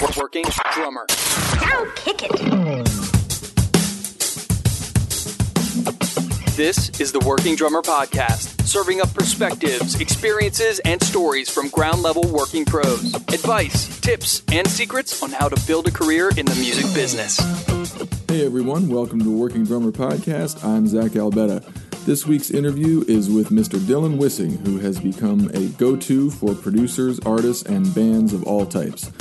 Working drummer. Now kick it. This is the Working Drummer Podcast, serving up perspectives, experiences, and stories from ground level working pros. Advice, tips, and secrets on how to build a career in the music business. Hey everyone, welcome to Working Drummer Podcast. I'm Zach Albetta. This week's interview is with Mr. Dylan Wissing, who has become a go to for producers, artists, and bands of all types.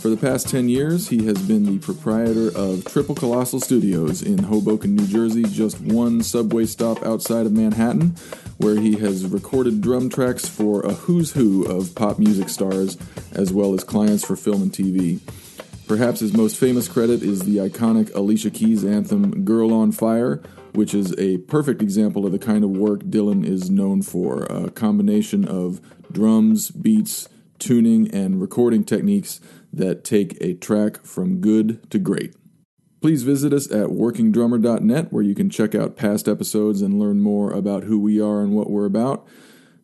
For the past 10 years, he has been the proprietor of Triple Colossal Studios in Hoboken, New Jersey, just one subway stop outside of Manhattan, where he has recorded drum tracks for a who's who of pop music stars, as well as clients for film and TV. Perhaps his most famous credit is the iconic Alicia Keys anthem Girl on Fire, which is a perfect example of the kind of work Dylan is known for a combination of drums, beats, tuning, and recording techniques that take a track from good to great. Please visit us at workingdrummer.net where you can check out past episodes and learn more about who we are and what we're about.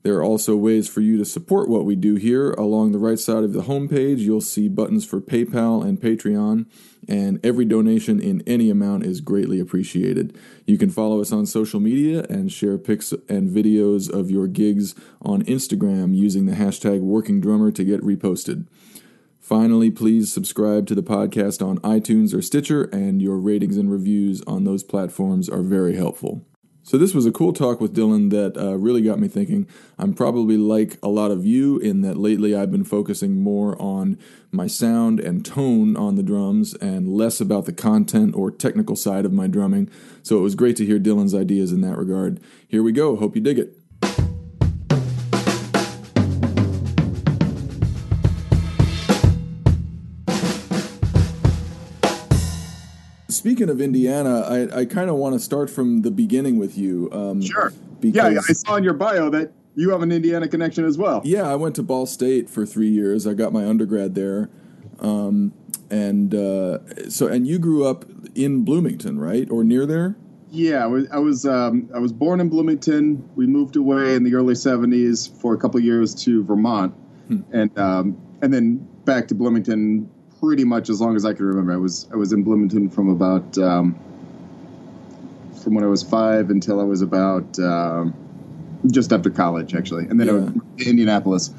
There are also ways for you to support what we do here. Along the right side of the homepage, you'll see buttons for PayPal and Patreon, and every donation in any amount is greatly appreciated. You can follow us on social media and share pics and videos of your gigs on Instagram using the hashtag WorkingDrummer to get reposted. Finally, please subscribe to the podcast on iTunes or Stitcher, and your ratings and reviews on those platforms are very helpful. So this was a cool talk with Dylan that uh, really got me thinking. I'm probably like a lot of you in that lately I've been focusing more on my sound and tone on the drums and less about the content or technical side of my drumming. So it was great to hear Dylan's ideas in that regard. Here we go. Hope you dig it. Speaking of Indiana, I, I kind of want to start from the beginning with you. Um, Sure. Because, yeah, I saw in your bio that you have an Indiana connection as well. Yeah, I went to Ball State for three years. I got my undergrad there, um, and uh, so and you grew up in Bloomington, right, or near there? Yeah, I was I was, um, I was born in Bloomington. We moved away in the early '70s for a couple years to Vermont, and um, and then back to Bloomington pretty much as long as I can remember. I was I was in Bloomington from about um, from when I was five until I was about um, just after college, actually, and then I went to Indianapolis,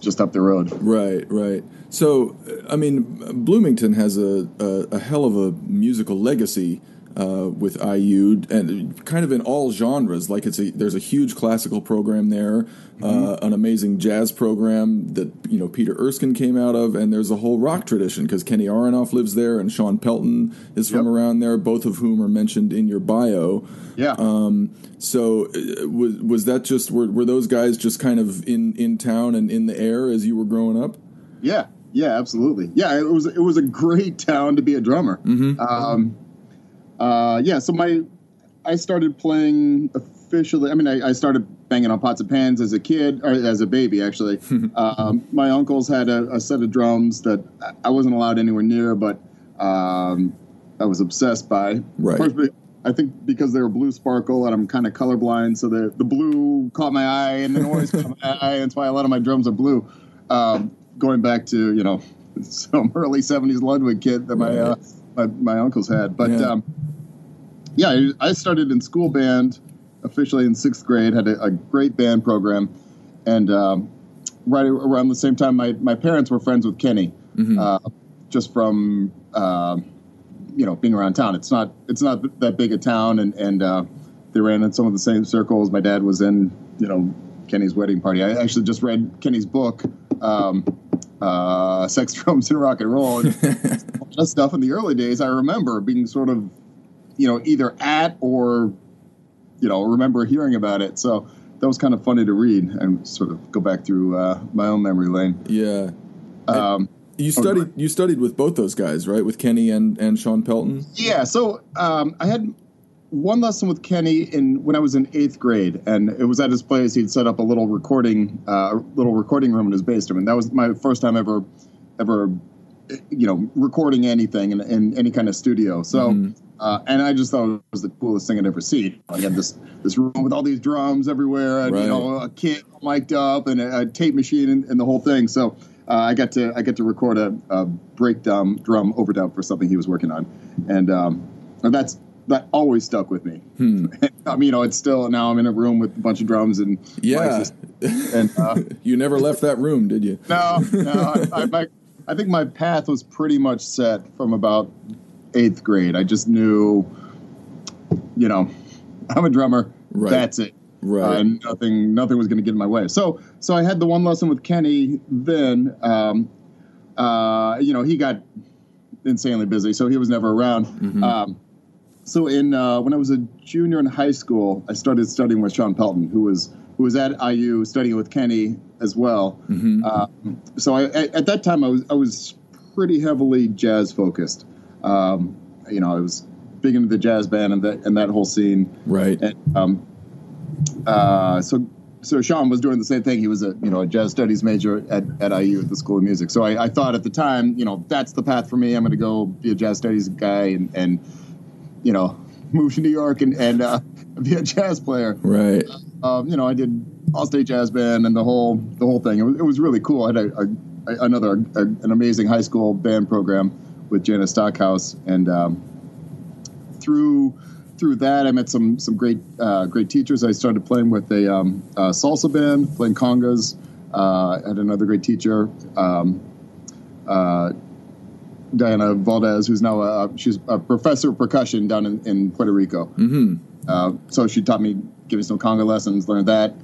just up the road. Right, right. So, I mean, Bloomington has a, a, a hell of a musical legacy uh, with IU, and kind of in all genres. Like it's a there's a huge classical program there, uh, an amazing jazz program that you know Peter Erskine came out of, and there's a whole rock tradition because Kenny Aronoff lives there, and Shawn Pelton is from Yep. around there, both of whom are mentioned in your bio. Yeah. Um, so uh, was was that just were, were those guys just kind of in in town and in the air as you were growing up? Yeah, yeah, absolutely. Yeah, it was it was a great town to be a drummer. Um, uh, yeah, so my I started playing officially. I mean, I, I started banging on pots and pans as a kid or as a baby. Actually, um, my uncles had a, a set of drums that I wasn't allowed anywhere near, but um, I was obsessed by. Right. First, I think because they were blue sparkle and I'm kind of colorblind, so the the blue caught my eye and the noise caught my eye. That's why a lot of my drums are blue. Um, going back to you know some early '70s Ludwig kit that my uh, my, my uncles had, but Yeah. um, yeah, I I started in school band officially in sixth grade. Had a, a great band program, and um, right around the same time, my my parents were friends with Kenny, uh, just from. um you know, being around town. It's not it's not that big a town, and and uh, they ran in some of the same circles. My dad was in, you know, Kenny's wedding party. I actually just read Kenny's book, um, uh, "Sex, Drums, and Rock and Roll." And stuff in the early days, I remember being sort of, you know, either at or, you know, remember hearing about it. So that was kind of funny to read and sort of go back through uh, my own memory lane. Yeah. Um, You studied you studied with both those guys, right? With Kenny and, and Shawn Pelton. Yeah, so um, I had one lesson with Kenny in when I was in eighth grade, and it was at his place. He'd set up a little recording, uh, little recording room in his basement. And that was my first time ever, ever, you know, recording anything in, in any kind of studio. So, uh, and I just thought it was the coolest thing I'd ever seen. I had this this room with all these drums everywhere, and Right. you know, a kit mic'd up, and a, a tape machine, and, and the whole thing. So. uh, I got to I got to record a, a breakdown drum overdub for something he was working on, and um, and that's that always stuck with me. Hmm. I mean, you know, it's still now I'm in a room with a bunch of drums and Yeah. and uh, you never left that room, did you? no, no, I, I, my, I think my path was pretty much set from about eighth grade. I just knew, you know, I'm a drummer. Right. That's it. Right. Uh, nothing, nothing was going to get in my way. So, so I had the one lesson with Kenny. Then, um, uh, you know, he got insanely busy, so he was never around. Mm-hmm. Um, so, in uh, when I was a junior in high school, I started studying with Shawn Pelton, who was who was at IU studying with Kenny as well. Mm-hmm. Um, so, I, at, at that time, I was I was pretty heavily jazz focused. Um, you know, I was big into the jazz band and that and that whole scene. Right. And um, uh, so so Shawn was doing the same thing. He was a you know a jazz studies major at, at IU at the School of Music. So I, I thought at the time, you know, that's the path for me. I'm going to go be a jazz studies guy and and you know move to New York and and uh, be a jazz player. Right. Um, you know, I did all state jazz band and the whole the whole thing. It was, it was really cool. I had a, a, another a, an amazing high school band program with Janis Stockhouse and. Um, through through that, I met some some great uh, great teachers. I started playing with a, um, a salsa band, playing congas. Uh, had another great teacher, um, uh, Diana Valdez, who's now a, she's a professor of percussion down in, in Puerto Rico. Mm-hmm. Uh, so she taught me, gave me some conga lessons, learned that,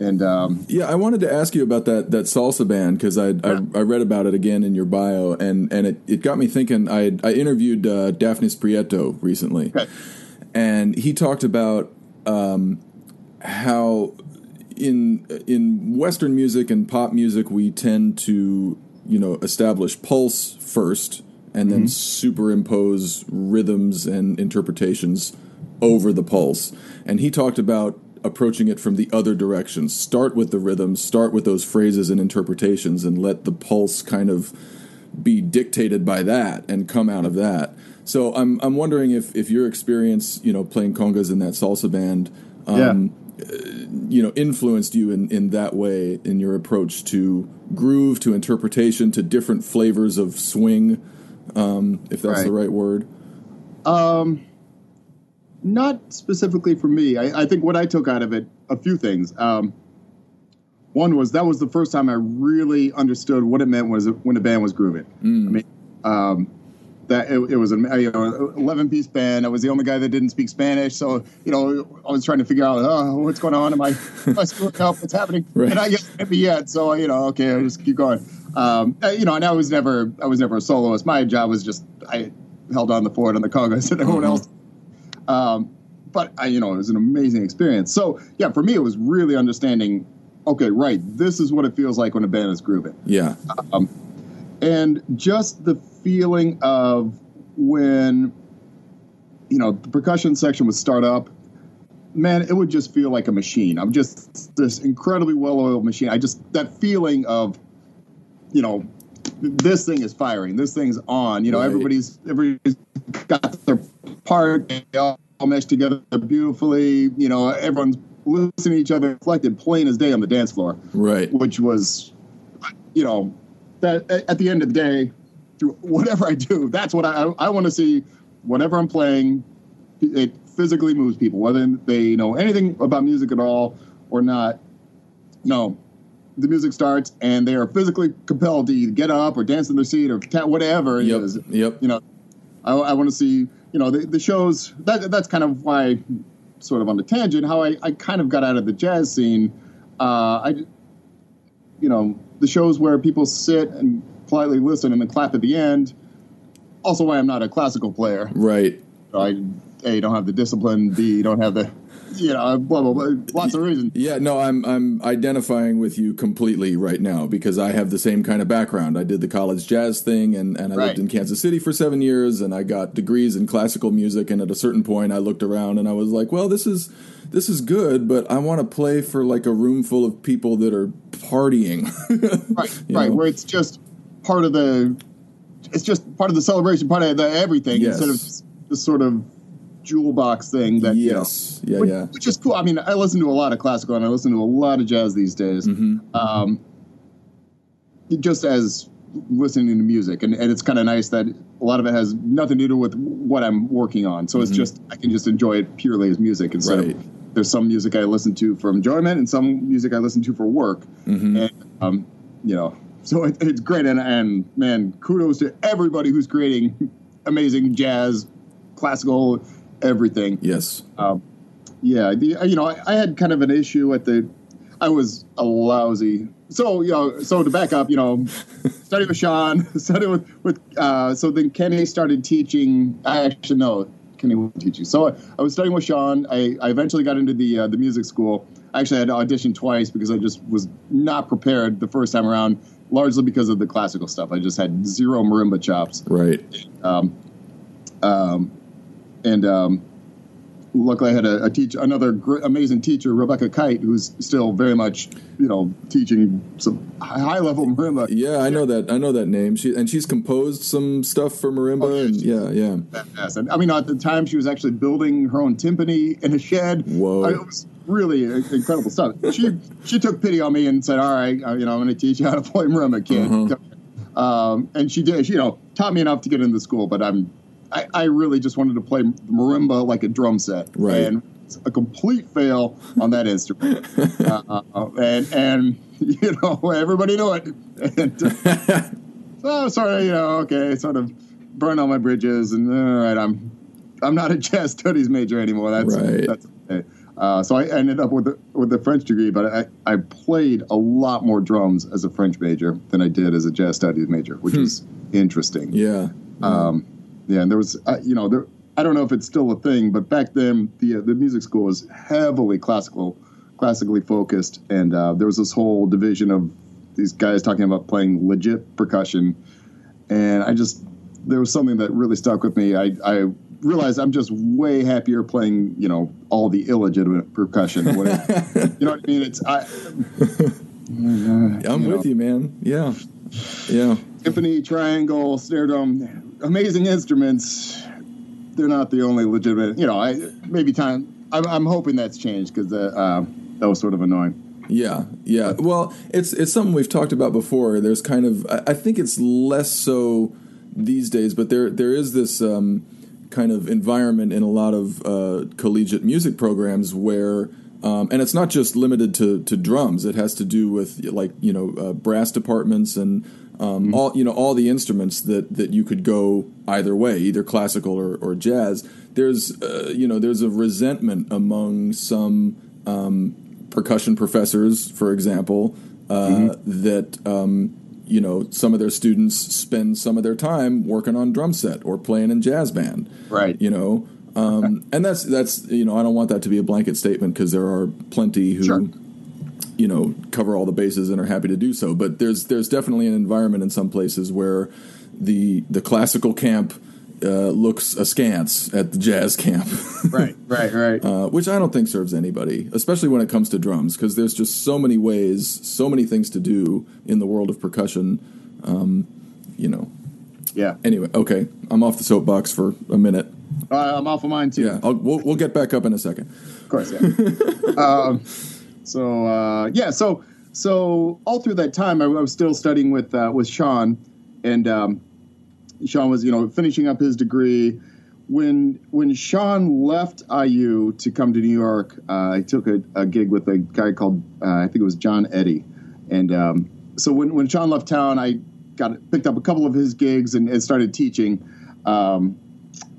and um, Yeah, I wanted to ask you about that that salsa band because I, I I read about it again in your bio and and it, it got me thinking. I I interviewed uh, Dafnis Prieto recently, Okay. and he talked about um, how in in Western music and pop music we tend to you know establish pulse first and then superimpose rhythms and interpretations over the pulse. And he talked about approaching it from the other direction. Start with the rhythms, start with those phrases and interpretations, and let the pulse kind of be dictated by that and come out of that. So I'm I'm wondering if if your experience, you know, playing congas in that salsa band, um, you know, influenced you in in that way in your approach to groove, to interpretation, to different flavors of swing, um, if that's the Right. word. Um, not specifically for me. I, I think what I took out of it, a few things. Um, one was that was the first time I really understood what it meant was when a band was grooving. I mean, um, that it, it was a you know eleven piece band. I was the only guy that didn't speak Spanish, so you know I was trying to figure out oh, what's going on. Am I, am I screwing up? What's happening? Right. And I guess maybe yet. So you know, okay, I just keep going. Um, uh, you know, and I was never I was never a soloist. My job was just I held on the fort on the congas and everyone else um, but I, you know, it was an amazing experience. So yeah, for me, it was really understanding. Okay, right. This is what it feels like when a band is grooving, Yeah. And just the feeling of when, you know, the percussion section would start up. Man, it would just feel like a machine. I'm just this incredibly well-oiled machine. I just that feeling of, you know, this thing is firing. This thing's on. You know, Right. everybody's everybody's got their part. They all mesh together beautifully. You know, everyone's listening to each other, reflected plain as day on the dance floor, Right. which was, you know, that at the end of the day, through whatever I do, that's what I I want to see. Whatever I'm playing, it physically moves people, whether they know anything about music at all or not. No, the music starts and they are physically compelled to either get up or dance in their seat or whatever it Yep. is. Yep. You know, I, I want to see. You know, the, the shows. That that's kind of why, sort of on the tangent, how I, I kind of got out of the jazz scene. Uh, I, you know, the shows where people sit and politely listen and then clap at the end. Also, why I'm not a classical player. Right. I a don't have the discipline. B don't have the, you know, blah blah blah. Lots of reasons. Yeah, no, I'm I'm identifying with you completely right now because I have the same kind of background. I did the college jazz thing and, and I lived in Kansas City for seven years and I got degrees in classical music and at a certain point I looked around and I was like, Well, this is this is good, but I want to play for like a room full of people that are partying. Right, right. know? Where it's just part of the, it's just part of the celebration, part of the everything Yes. instead of this sort of jewel box thing that yes. you know, Yeah, which, yeah. which is cool. I mean, I listen to a lot of classical and I listen to a lot of jazz these days. Mm-hmm. Um, just as listening to music, and, and it's kind of nice that a lot of it has nothing to do with what I'm working on. So it's just I can just enjoy it purely as music instead Right. of there's some music I listen to for enjoyment and some music I listen to for work, and um, you know, so it, it's great. And and man, kudos to everybody who's creating amazing jazz, classical, everything. Yes. Um, yeah, the, you know, I, I had kind of an issue at the. I was a lousy. So you know, so to back up, you know, study with Shawn, study with with. Uh, so then Kenny started teaching. I actually no, Kenny wasn't teaching. So I, I was studying with Shawn. I, I eventually got into the uh, the music school. I actually had to audition twice because I just was not prepared the first time around, largely because of the classical stuff. I just had zero marimba chops Right. um, um, and um, luckily I had a, a teach another gr- amazing teacher, Rebecca Kite, who's still very much you know teaching some high level marimba. Yeah, I know that. I know that name. She and she's composed some stuff for marimba. Oh, and yeah, yeah. Fantastic. I mean, at the time she was actually building her own timpani in a shed. Whoa. I- it was really incredible stuff. She she took pity on me and said, "All right, uh, you know, I'm going to teach you how to play marimba, kid." Uh-huh. Um, and she did. She, you know, taught me enough to get into school, but I'm I, I really just wanted to play marimba like a drum set, Right. And it's a complete fail on that instrument, uh, uh, and and you know everybody knew it. And, uh, so sorry, you know, okay, sort of burn all my bridges, and all right, I'm I'm not a jazz studies major anymore. That's Right. that's okay. Uh, so I ended up with the, with the French degree, but I, I played a lot more drums as a French major than I did as a jazz studies major, which is interesting. Yeah. Um, yeah, and there was, uh, you know, there, I don't know if it's still a thing, but back then the uh, the music school was heavily classical, classically focused, and uh, there was this whole division of these guys talking about playing legit percussion, and I just there was something that really stuck with me. I, I realized I'm just way happier playing, you know, all the illegitimate percussion. You know what I mean? It's I. I'm you with know. you, man. Yeah. Yeah. Timpani, triangle, snare drum, amazing instruments. They're not the only legitimate. You know, I maybe time. I'm, I'm hoping that's changed because uh, uh, that was sort of annoying. Yeah, yeah. Well, it's it's something we've talked about before. There's kind of I I think it's less so these days, but there there is this um, kind of environment in a lot of uh, collegiate music programs where. Um, and it's not just limited to, to drums. It has to do with like you know uh, brass departments and um, all you know all the instruments that, that you could go either way, either classical or, or jazz. There's uh, you know there's a resentment among some um, percussion professors, for example, uh, that um, you know some of their students spend some of their time working on drum set or playing in jazz band, Right. You know, um, and that's that's you know I don't want that to be a blanket statement because there are plenty who. Sure. You know, cover all the bases and are happy to do so. But there's there's definitely an environment in some places where the the classical camp uh, looks askance at the jazz camp. Right, right, right. uh, which I don't think serves anybody, especially when it comes to drums, because there's just so many ways, so many things to do in the world of percussion. Um, you know. yeah, Anyway, okay, I'm off the soapbox for a minute. uh, I'm off of mine too. Yeah, I'll, we'll we'll get back up in a second. of course. Yeah. um, so uh, yeah, so so all through that time, I, I was still studying with uh, with Shawn, and um, Shawn was you know finishing up his degree. When when Shawn left IU to come to New York, uh, I took a, a gig with a guy called uh, I think it was John Eddy, and um, so when when Shawn left town, I got picked up a couple of his gigs and, and started teaching. Um,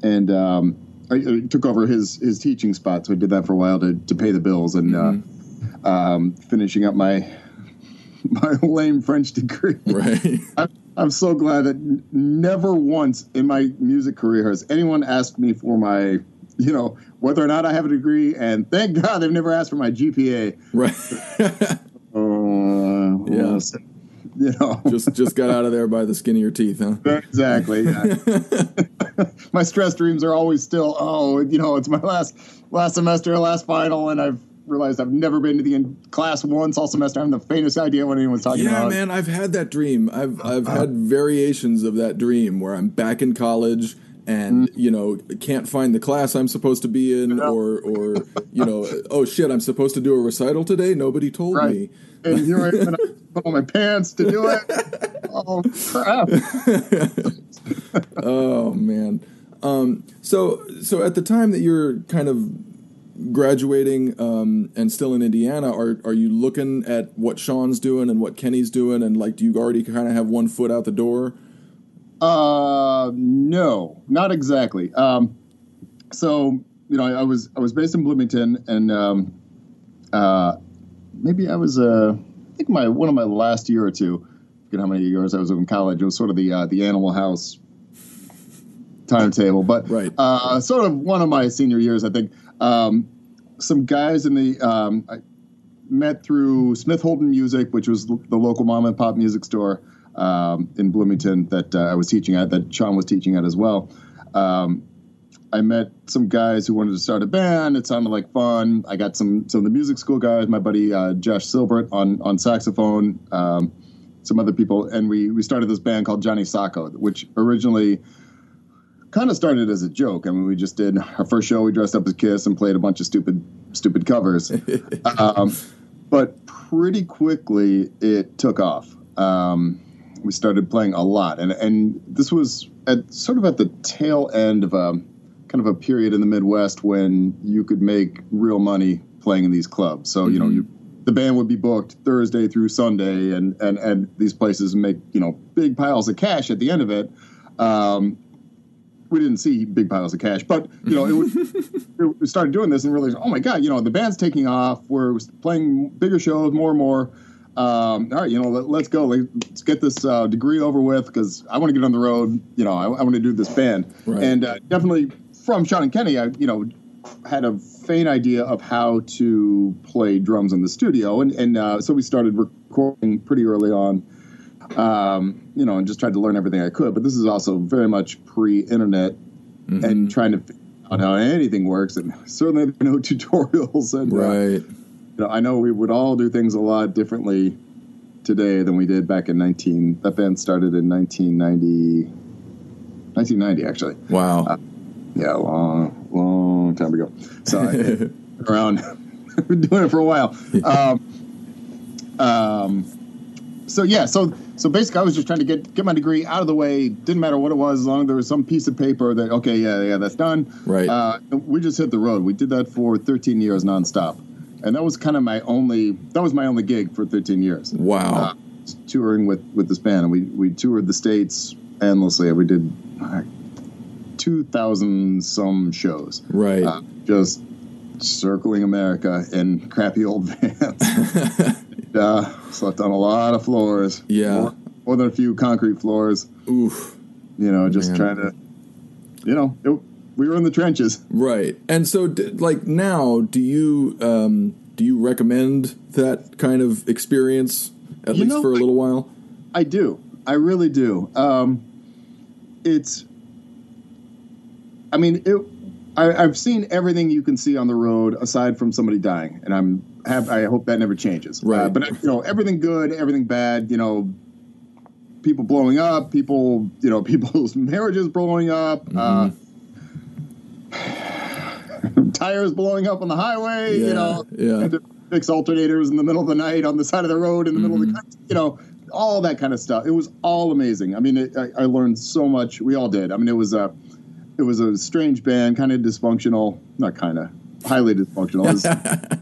and um, I, I took over his his teaching spot. So I did that for a while to, to pay the bills and uh, um, finishing up my my lame French degree. Right. I'm, I'm so glad that n- never once in my music career has anyone asked me for my you know whether or not I have a degree. And thank God they've never asked for my GPA. right. Uh, Yeah. You know, just just got out of there by the skin of your teeth, huh? exactly. Yeah. my stress dreams are always still, oh, you know, it's my last last semester, last final, and I've realized I've never been to the in- class once all semester. I have the faintest idea what anyone's talking Yeah, about. Yeah, man, I've had that dream. I've I've had variations of that dream where I'm back in college and you know can't find the class I'm supposed to be in, or or you know, oh shit, I'm supposed to do a recital today. Nobody told Right. me. And here I am, put on my pants to do it. oh crap! oh man. Um, so so at the time that you're kind of graduating um, and still in Indiana, are are you looking at what Shawn's doing and what Kenny's doing, and like, do you already kind of have one foot out the door? Uh, no, not exactly. Um, so you know, I, I was I was based in Bloomington, and um, uh, maybe I was uh, I think my one of my last year or two. Forget how many years I was in college. It was sort of the uh, the Animal House timetable, but Right. uh, sort of one of my senior years, I think. Um, some guys in the um, I met through Smith Holden Music, which was the local mom and pop music store um, in Bloomington that uh, I was teaching at, that Shawn was teaching at as well. Um, I met some guys who wanted to start a band. It sounded like fun. I got some some of the music school guys, my buddy uh, Josh Silbert on on saxophone, um, some other people, and we we started this band called Johnny Socko, which originally kind of started as a joke. I mean, we just did our first show. We dressed up as Kiss and played a bunch of stupid stupid covers, um, but pretty quickly it took off. Um, we started playing a lot, and and this was at sort of at the tail end of a kind of a period in the Midwest when you could make real money playing in these clubs. So you know you. The band would be booked Thursday through Sunday, and, and, and these places make you know big piles of cash at the end of it. Um, we didn't see big piles of cash, but you know, it would, we started doing this and realized, oh my god, you know, the band's taking off. We're playing bigger shows, more and more. Um, all right, you know, let, us go. Let's get this uh, degree over with because I want to get on the road. You know, I, I want to do this band, Right. and uh, definitely from Shawn and Kenny, I you know had a faint idea of how to play drums in the studio, and and uh, so we started recording pretty early on um, you know, and just tried to learn everything I could. But this is also very much pre-internet and trying to figure out how anything works. And certainly there are no tutorials. And uh, Right. you know, I know we would all do things a lot differently today than we did back in 19. That band started in 1990. 1990, actually. Wow. Yeah, long, long time ago. So I around, been doing it for a while. Um, um, so yeah, so so basically, I was just trying to get get my degree out of the way. Didn't matter what it was, as long as there was some piece of paper that okay, yeah, yeah, that's done. Right. Uh, we just hit the road. We did that for 13 years nonstop, and that was kind of my only. That was my only gig for 13 years. Wow. Uh, touring with with this band, and we we toured the states endlessly. We did uh, 2,000 some shows. Right. Uh, just circling America in crappy old vans. Uh, slept on a lot of floors. Yeah. More, more than a few concrete floors. Oof. You know, just Man. trying to, you know, it, we were in the trenches. Right. And so, like now, do you um, do you recommend that kind of experience at You least know, for a little while? I do. I really do. Um, it's. I mean, it. I, I've seen everything you can see on the road aside from somebody dying, and I'm. Have, I hope that never changes. Right. Uh, but you know, everything good, everything bad. You know, people blowing up, people. You know, people's marriages blowing up. Uh, tires blowing up on the highway. Yeah, You know, yeah. fix alternators in the middle of the night on the side of the road in the middle of the country. You know, all that kind of stuff. It was all amazing. I mean, it, I, I learned so much. We all did. I mean, it was a, it was a strange band, kind of dysfunctional. Not kind of, highly dysfunctional. as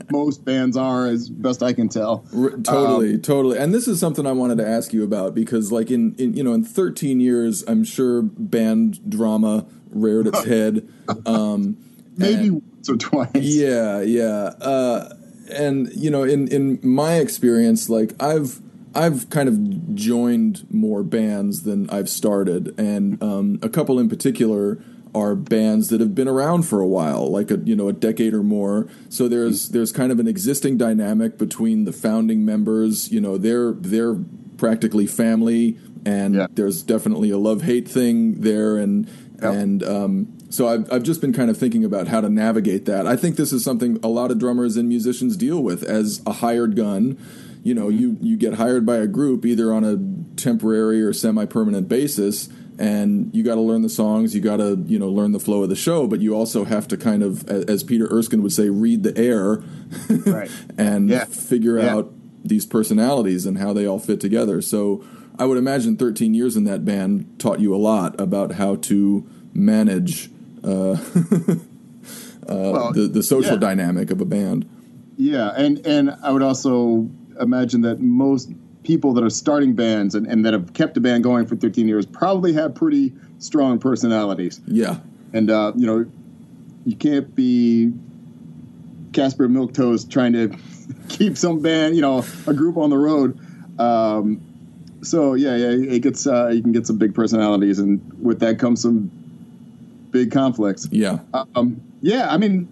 most bands are, as best I can tell. R- totally, totally. And this is something I wanted to ask you about because, like, in, in you know, in 13 years, I'm sure band drama reared its head. Um, Maybe and- once or twice. Yeah, yeah. Uh, and you know, in in my experience, like I've I've kind of joined more bands than I've started, and um, a couple in particular are bands that have been around for a while, like a you know a decade or more. So there's there's kind of an existing dynamic between the founding members. You know, they're they're practically family, and Yeah. there's definitely a love hate thing there, and Yep. and um, so I've, I've just been kind of thinking about how to navigate that. I think this is something a lot of drummers and musicians deal with as a hired gun. You know, you, you get hired by a group either on a temporary or semi permanent basis, and you got to learn the songs, you got to you know learn the flow of the show, but you also have to kind of, as Peter Erskine would say, read the air Right. and Yeah. figure Yeah. out these personalities and how they all fit together. So I would imagine 13 years in that band taught you a lot about how to manage uh, uh, well, the the social yeah. dynamic of a band. Yeah, and and I would also imagine that most people that are starting bands and, and that have kept a band going for 13 years probably have pretty strong personalities. Yeah, and uh, you know, you can't be Caspar Milquetoast trying to keep some band, you know, a group on the road. Um, so yeah, yeah, it gets uh, you can get some big personalities, and with that comes some big conflicts. Yeah, um, yeah. I mean,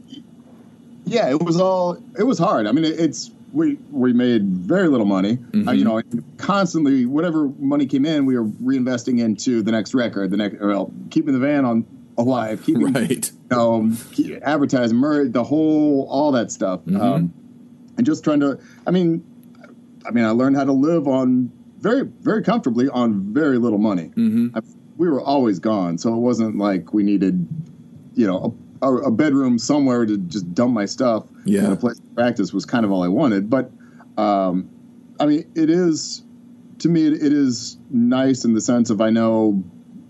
yeah, it was all it was hard. I mean, it, it's we we made very little money. Mm-hmm. Uh, you know, constantly whatever money came in, we were reinvesting into the next record, the next well, keeping the van on alive, keeping right, you know, advertising, the whole all that stuff, mm-hmm. um, and just trying to. I mean, I mean, I learned how to live on very very comfortably on very little money. Mm-hmm. I, we were always gone, so it wasn't like we needed, you know, a, a bedroom somewhere to just dump my stuff. Yeah, and a place to practice was kind of all I wanted. But um, I mean, it is to me, it, it is nice in the sense of I know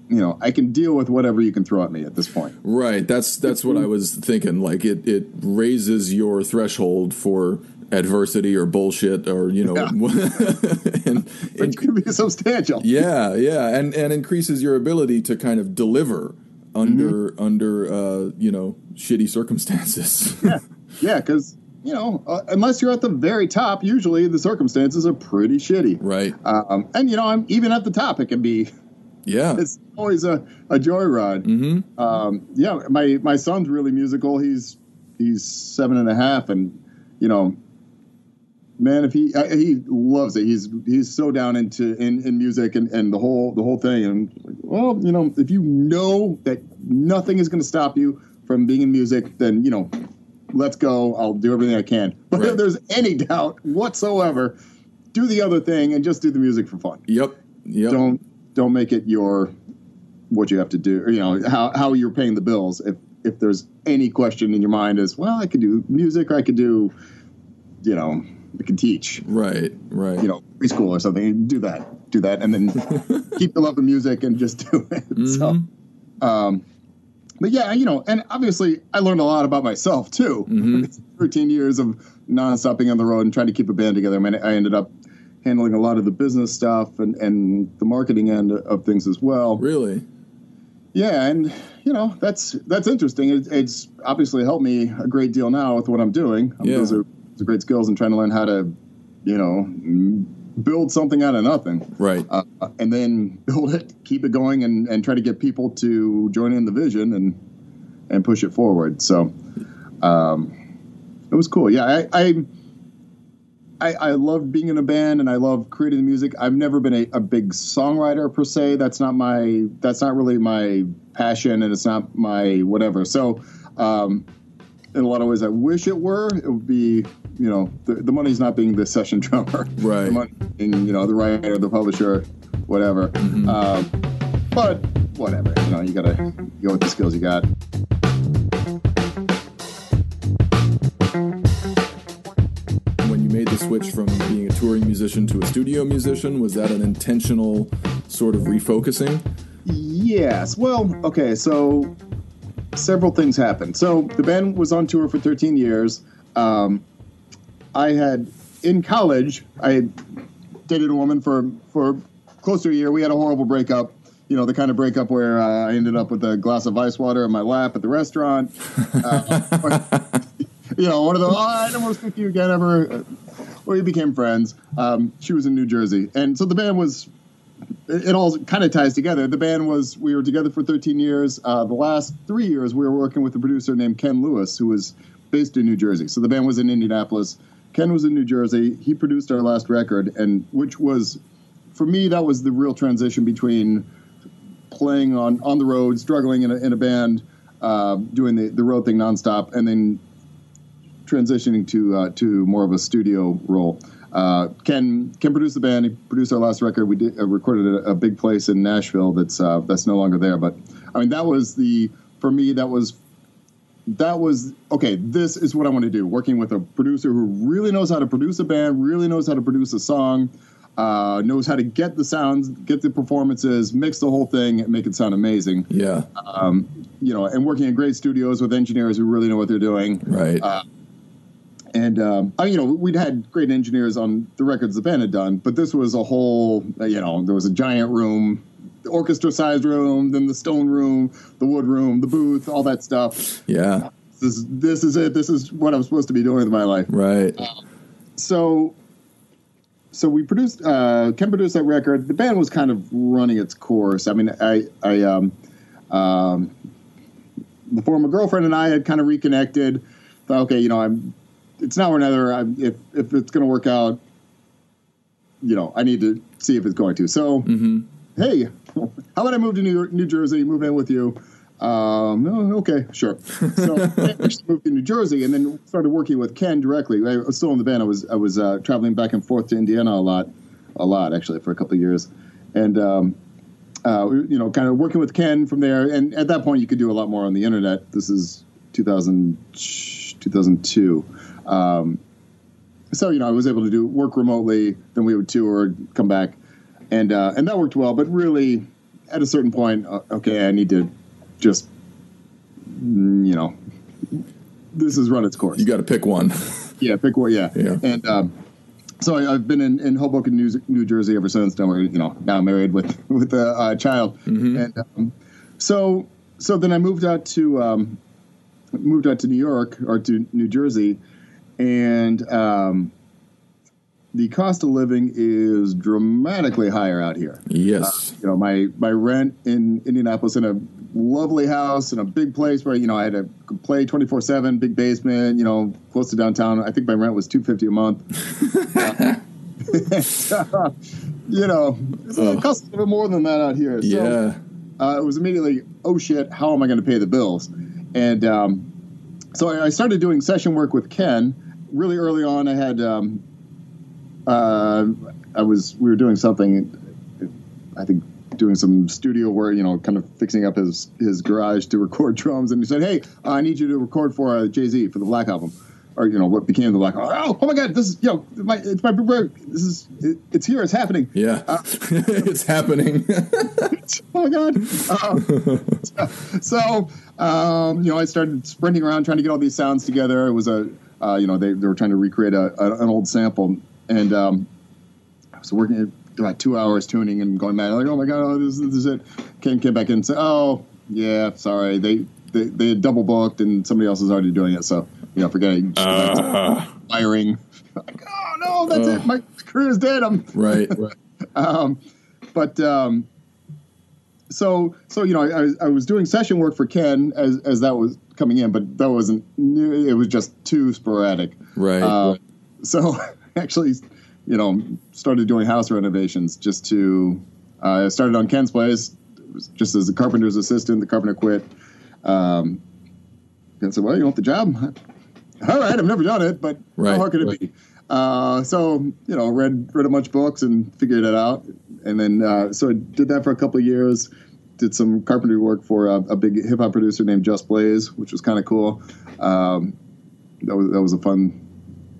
you know I can deal with whatever you can throw at me at this point. Right. That's that's what I was thinking. Like it it raises your threshold for adversity or bullshit or you know yeah. and it could be substantial yeah yeah and and increases your ability to kind of deliver under mm-hmm. under uh, you know shitty circumstances. Yeah. Yeah because you know uh, unless you're at the very top usually the circumstances are pretty shitty. Right. Um, and you know i'm even at the top it can be yeah. It's always a, a joyride. Mm-hmm. um, yeah my my son's really musical. He's he's seven and a half and you know man, if he uh, he loves it, he's he's so down into in, in music and, and the whole the whole thing. And well, you know, if you know that nothing is going to stop you from being in music, then you know, let's go. I'll do everything I can. But right. if there's any doubt whatsoever, do the other thing and just do the music for fun. Yep. Yep. Don't don't make it your what you have to do. Or, you know how how you're paying the bills. If if there's any question in your mind is well, I could do music or I could do, you know, we can teach. Right, right. You know, preschool or something. Do that, do that, and then keep the love of music and just do it. Mm-hmm. So, um, but yeah, you know, and obviously I learned a lot about myself too. Mm-hmm. 13 years of non-stopping on the road and trying to keep a band together. I mean, I ended up handling a lot of the business stuff and, and the marketing end of things as well. Really? Yeah, and you know that's that's interesting. It, it's obviously helped me a great deal now with what I'm doing. Yeah. Those are the great skills and trying to learn how to, you know, build something out of nothing. Right. Uh, and then build it, keep it going, and, and try to get people to join in the vision and and push it forward. So um, it was cool. Yeah, I, I I, I love being in a band and I love creating the music. I've never been a, a, big songwriter per se. That's not my that's not really my passion and it's not my whatever. So um, in a lot of ways I wish it were. It would be you know, the, the money's not being the session drummer, right? The money being, you know, the writer, the publisher, whatever. Mm-hmm. Um, but whatever, you know, you gotta go with the skills you got. When you made the switch from being a touring musician to a studio musician, was that an intentional sort of refocusing? Yes. Well, okay, so several things happened. So the band was on tour for 13 years. Um, I had in college, I dated a woman for for close to a year. We had a horrible breakup. You know, the kind of breakup where uh, I ended up with a glass of ice water in my lap at the restaurant. Uh, you know, one of the oh, I don't want to speak to you again ever. Uh, we became friends. Um, she was in New Jersey, and so the band was. It, all kind of ties together. The band was we were together for 13 years. Uh, the last three years, we were working with a producer named Ken Lewis, who was based in New Jersey. So the band was in Indianapolis. Ken was in New Jersey. He produced our last record, and which was, for me, that was the real transition between playing on on the road, struggling in a, in a band, uh, doing the, the road thing nonstop, and then transitioning to uh, to more of a studio role. Uh, Ken Ken produced the band. He produced our last record. We did, uh, recorded a, a, big place in Nashville that's uh, that's no longer there. But I mean, that was the for me that was that was okay. This is what I want to do. Working with a producer who really knows how to produce a band, really knows how to produce a song, uh, knows how to get the sounds, get the performances, mix the whole thing, and make it sound amazing. Yeah. Um, you know, and working in great studios with engineers who really know what they're doing. Right. Uh, and um, I, you know, we'd had great engineers on the records the band had done, but this was a whole. You know, there was a giant room, the orchestra-sized room, then the stone room, the wood room, the booth, all that stuff. yeah. This is this is it. This is what I'm supposed to be doing with my life. Right. So, so we produced. Uh, Ken produced that record. The band was kind of running its course. I mean, I, I, um, um, before my girlfriend and I had kind of reconnected. Thought, okay, you know, I'm. It's now or never. I'm, if if it's going to work out, you know, I need to see if it's going to. So, hey, how about I move to New York, New Jersey, move in with you? Um, no, okay, sure. So I moved to New Jersey and then started working with Ken directly. I was still in the band. I was I was uh, traveling back and forth to Indiana a lot, a lot actually for a couple of years, and um, uh, you know, kind of working with Ken from there. And at that point, you could do a lot more on the internet. This is 2000, 2002. Um, so you know, I was able to do work remotely. Then we would tour, come back, and uh, and that worked well. But really, at a certain point, uh, okay, I need to just mm, you know, this has run its course. You got to pick one. yeah, pick one. Yeah, Yeah. And um, so I, I've been in, in Hoboken, New, New Jersey ever since. Now we're you know now married with with a uh, child, and um, so so then I moved out to um, moved out to New York or to New Jersey, and um, the cost of living is dramatically higher out here. yes. You know, my my rent in Indianapolis in a lovely house in a big place where you know I had to play twenty four seven, big basement. You know, close to downtown. I think my rent was two fifty a month. Uh, you know, it costs a little bit more than that out here. So, yeah. uh, it was immediately, oh shit, how am I going to pay the bills? And um, so I, I started doing session work with Ken. Really early on, I had, um, uh, I was, we were doing something, I think, doing some studio work, you know, kind of fixing up his his garage to record drums. And he said, "Hey, I need you to record for uh, Jay Z for the Black album." Or you know what became the Black? Oh, oh my God! This is you know my it's my this is it, it's here. It's happening. Yeah. it's happening. oh my god! Uh, so um, you know, I started sprinting around trying to get all these sounds together. It was a uh, you know they, they were trying to recreate a, a, an old sample, and um, I was working about two hours tuning and going mad. Like, oh my god, oh, this, this is it. Came came back in and said, oh yeah, sorry, they they, they had double booked and somebody else is already doing it. So you know, forget it. Back to Firing. Like, oh no, that's it. My career is dead. I'm right. Right. um, but um, so so you know, I, was- I was doing session work for Ken as as that was coming in, but that wasn't. new. It was just too sporadic. Right. Uh, so actually, you know, started doing house renovations just to. Uh, I started on Ken's place just as a carpenter's assistant. The carpenter quit. Um, and said, "Well, you want the job? All right, I've never done it, but Right, how hard could it right. be?" Uh, so you know, read read a bunch of books and figured it out, and then uh, so I did that for a couple of years. Did some carpentry work for a, a big hip hop producer named Just Blaze, which was kind of cool. Um, that was that was a fun.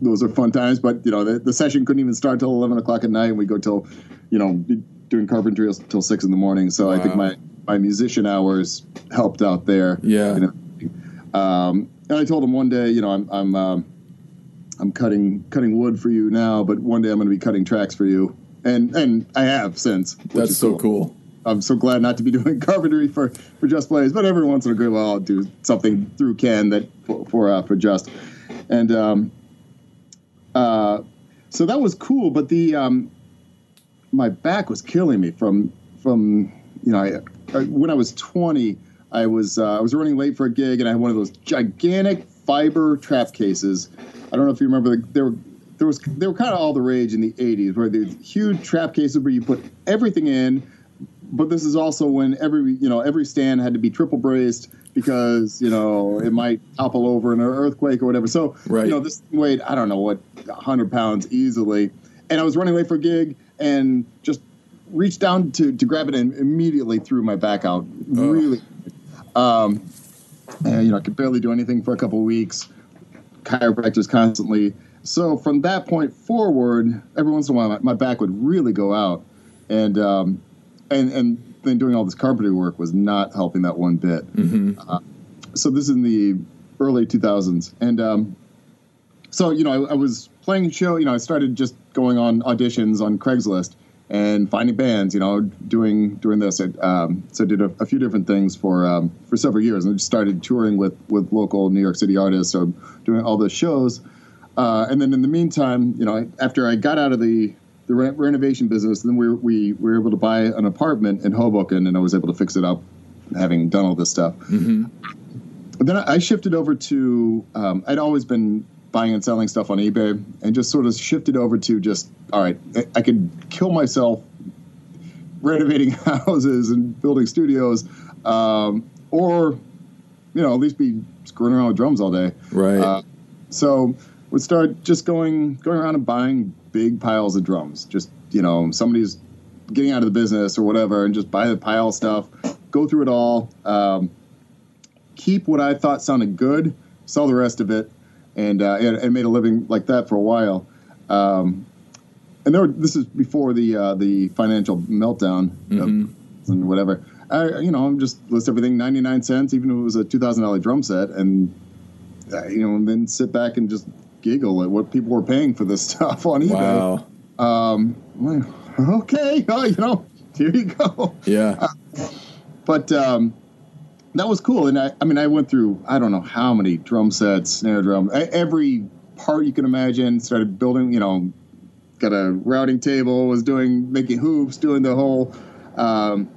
Those are fun times, but you know the, the session couldn't even start till eleven o'clock at night, and we go till you know doing carpentry till six in the morning. So I think my my musician hours helped out there. Yeah. You know, um, and I told him one day, you know, I'm I'm um, I'm cutting cutting wood for you now, but one day I'm going to be cutting tracks for you, and and I have since. That's so cool. I'm so glad not to be doing carpentry for, for Just Blaze, but every once in a great while I'll do something through Ken that for for, uh, for Just, and um, uh, so that was cool. But the um, my back was killing me from from you know I, I, when I was 20, I was uh, I was running late for a gig and I had one of those gigantic fiber trap cases. I don't know if you remember the, there were there was they were kind of all the rage in the 80s where these huge trap cases where you put everything in but this is also when every you know every stand had to be triple braced because you know it might topple over in an earthquake or whatever. So Right. you know this thing weighed I don't know what hundred pounds easily, and I was running late for a gig and just reached down to to grab it and immediately threw my back out really. Um, and you know I could barely do anything for a couple of weeks. Chiropractors constantly. So from that point forward, every once in a while, my, my back would really go out, and um, and and then doing all this carpentry work was not helping that one bit. Uh, so this is in the early 2000s, and um, so you know I, I was playing show. You know I started just going on auditions on Craigslist and finding bands. You know doing doing this. Um, so I did a, a few different things for um, for several years, and I just started touring with with local New York City artists. So doing all those shows, uh, and then in the meantime, you know after I got out of the the re- renovation business, then we, we were able to buy an apartment in Hoboken, and I was able to fix it up, having done all this stuff. But then I shifted over to um, I'd always been buying and selling stuff on eBay, and just sort of shifted over to just all right, I, I could kill myself renovating houses and building studios, um, or you know at least be screwing around with drums all day. Right. Uh, so would start just going going around and buying big piles of drums. Just you know somebody's getting out of the business or whatever, and just buy the pile of stuff, go through it all, um, keep what I thought sounded good, sell the rest of it, and uh, and, and made a living like that for a while. Um, and there, were, this is before the uh, the financial meltdown of- and whatever. I, you know, I'm just list everything ninety nine cents, even if it was a two thousand dollar drum set, and uh, you know, and then sit back and just giggle at what people were paying for this stuff on eBay. wow. Um, I'm like, okay, oh, you know, here you go. Yeah. But um, that was cool, and I, I mean, I went through I don't know how many drum sets, snare drum, every part you can imagine. Started building, you know, got a routing table, was doing making hoops, doing the whole. Um,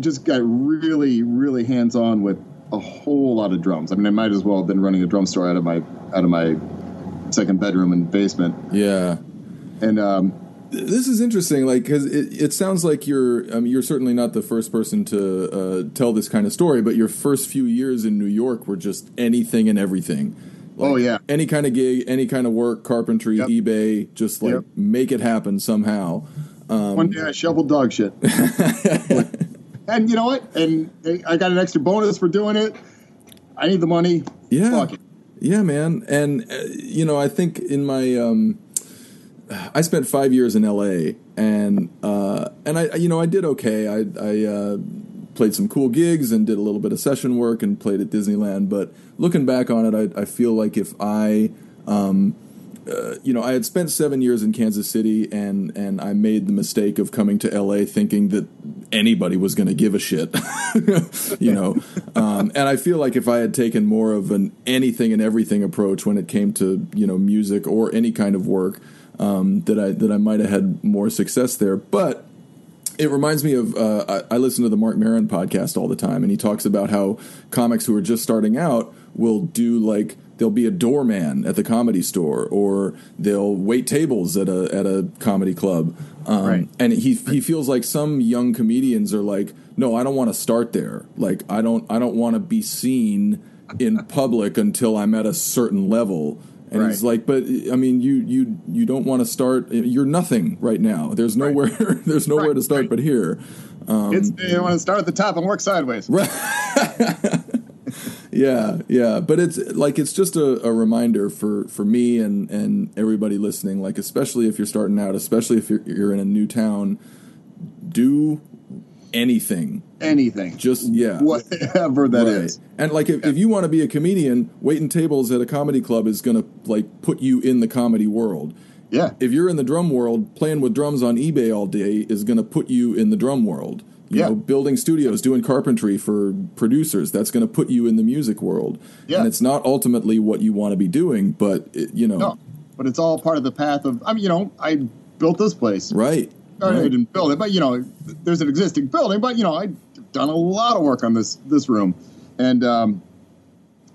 just got really, really hands on with a whole lot of drums. I mean, I might as well have been running a drum store out of my out of my second bedroom and basement. Yeah. And um, This is interesting, like because it, it sounds like you're. I mean, you're certainly not the first person to uh, tell this kind of story, but your first few years in New York were just anything and everything. Like, Oh, yeah. any kind of gig, any kind of work, carpentry, Yep. eBay, just like Yep. make it happen somehow. Um, One day I shoveled dog shit. and you know what? And I got an extra bonus for doing it. I need the money. Yeah. Yeah, man. And, uh, you know, I think in my. Um, I spent five years in LA, and uh, and I you know I did okay. I I uh, played some cool gigs and did a little bit of session work and played at Disneyland. But looking back on it, I, I feel like if I um, uh, you know I had spent seven years in Kansas City, and and I made the mistake of coming to LA thinking that anybody was going to give a shit, you know. Um, and I feel like if I had taken more of an anything and everything approach when it came to you know music or any kind of work um, that I that I might have had more success there. But it reminds me of uh, I, I listen to the Marc Maron podcast all the time, and he talks about how comics who are just starting out will do like they'll be a doorman at the comedy store, or they'll wait tables at a at a comedy club. Um, Right. And he he feels like some young comedians are like, no, I don't want to start there. Like I don't I don't want to be seen in public until I'm at a certain level. And he's like, but I mean, you you you don't want to start. You're nothing right now. There's nowhere. there's nowhere Right, to start right. but here. Um, it's you want to start at the top and work sideways. Yeah, yeah. But it's like it's just a, a reminder for for me and and everybody listening. Like especially if you're starting out, especially if you're, you're in a new town, do anything. Anything. Just yeah. whatever that is. And like if, if you want to be a comedian, waiting tables at a comedy club is gonna like put you in the comedy world. Yeah. If you're in the drum world, playing with drums on eBay all day is gonna put you in the drum world. You Yeah. know, building studios, doing carpentry for producers, that's gonna put you in the music world. Yeah. And it's not ultimately what you want to be doing, but it, you know, No, but it's all part of the path of. I mean, you know, I built this place. right. I right. didn't build it, but you know, there's an existing building. But you know, I've done a lot of work on this this room, and um,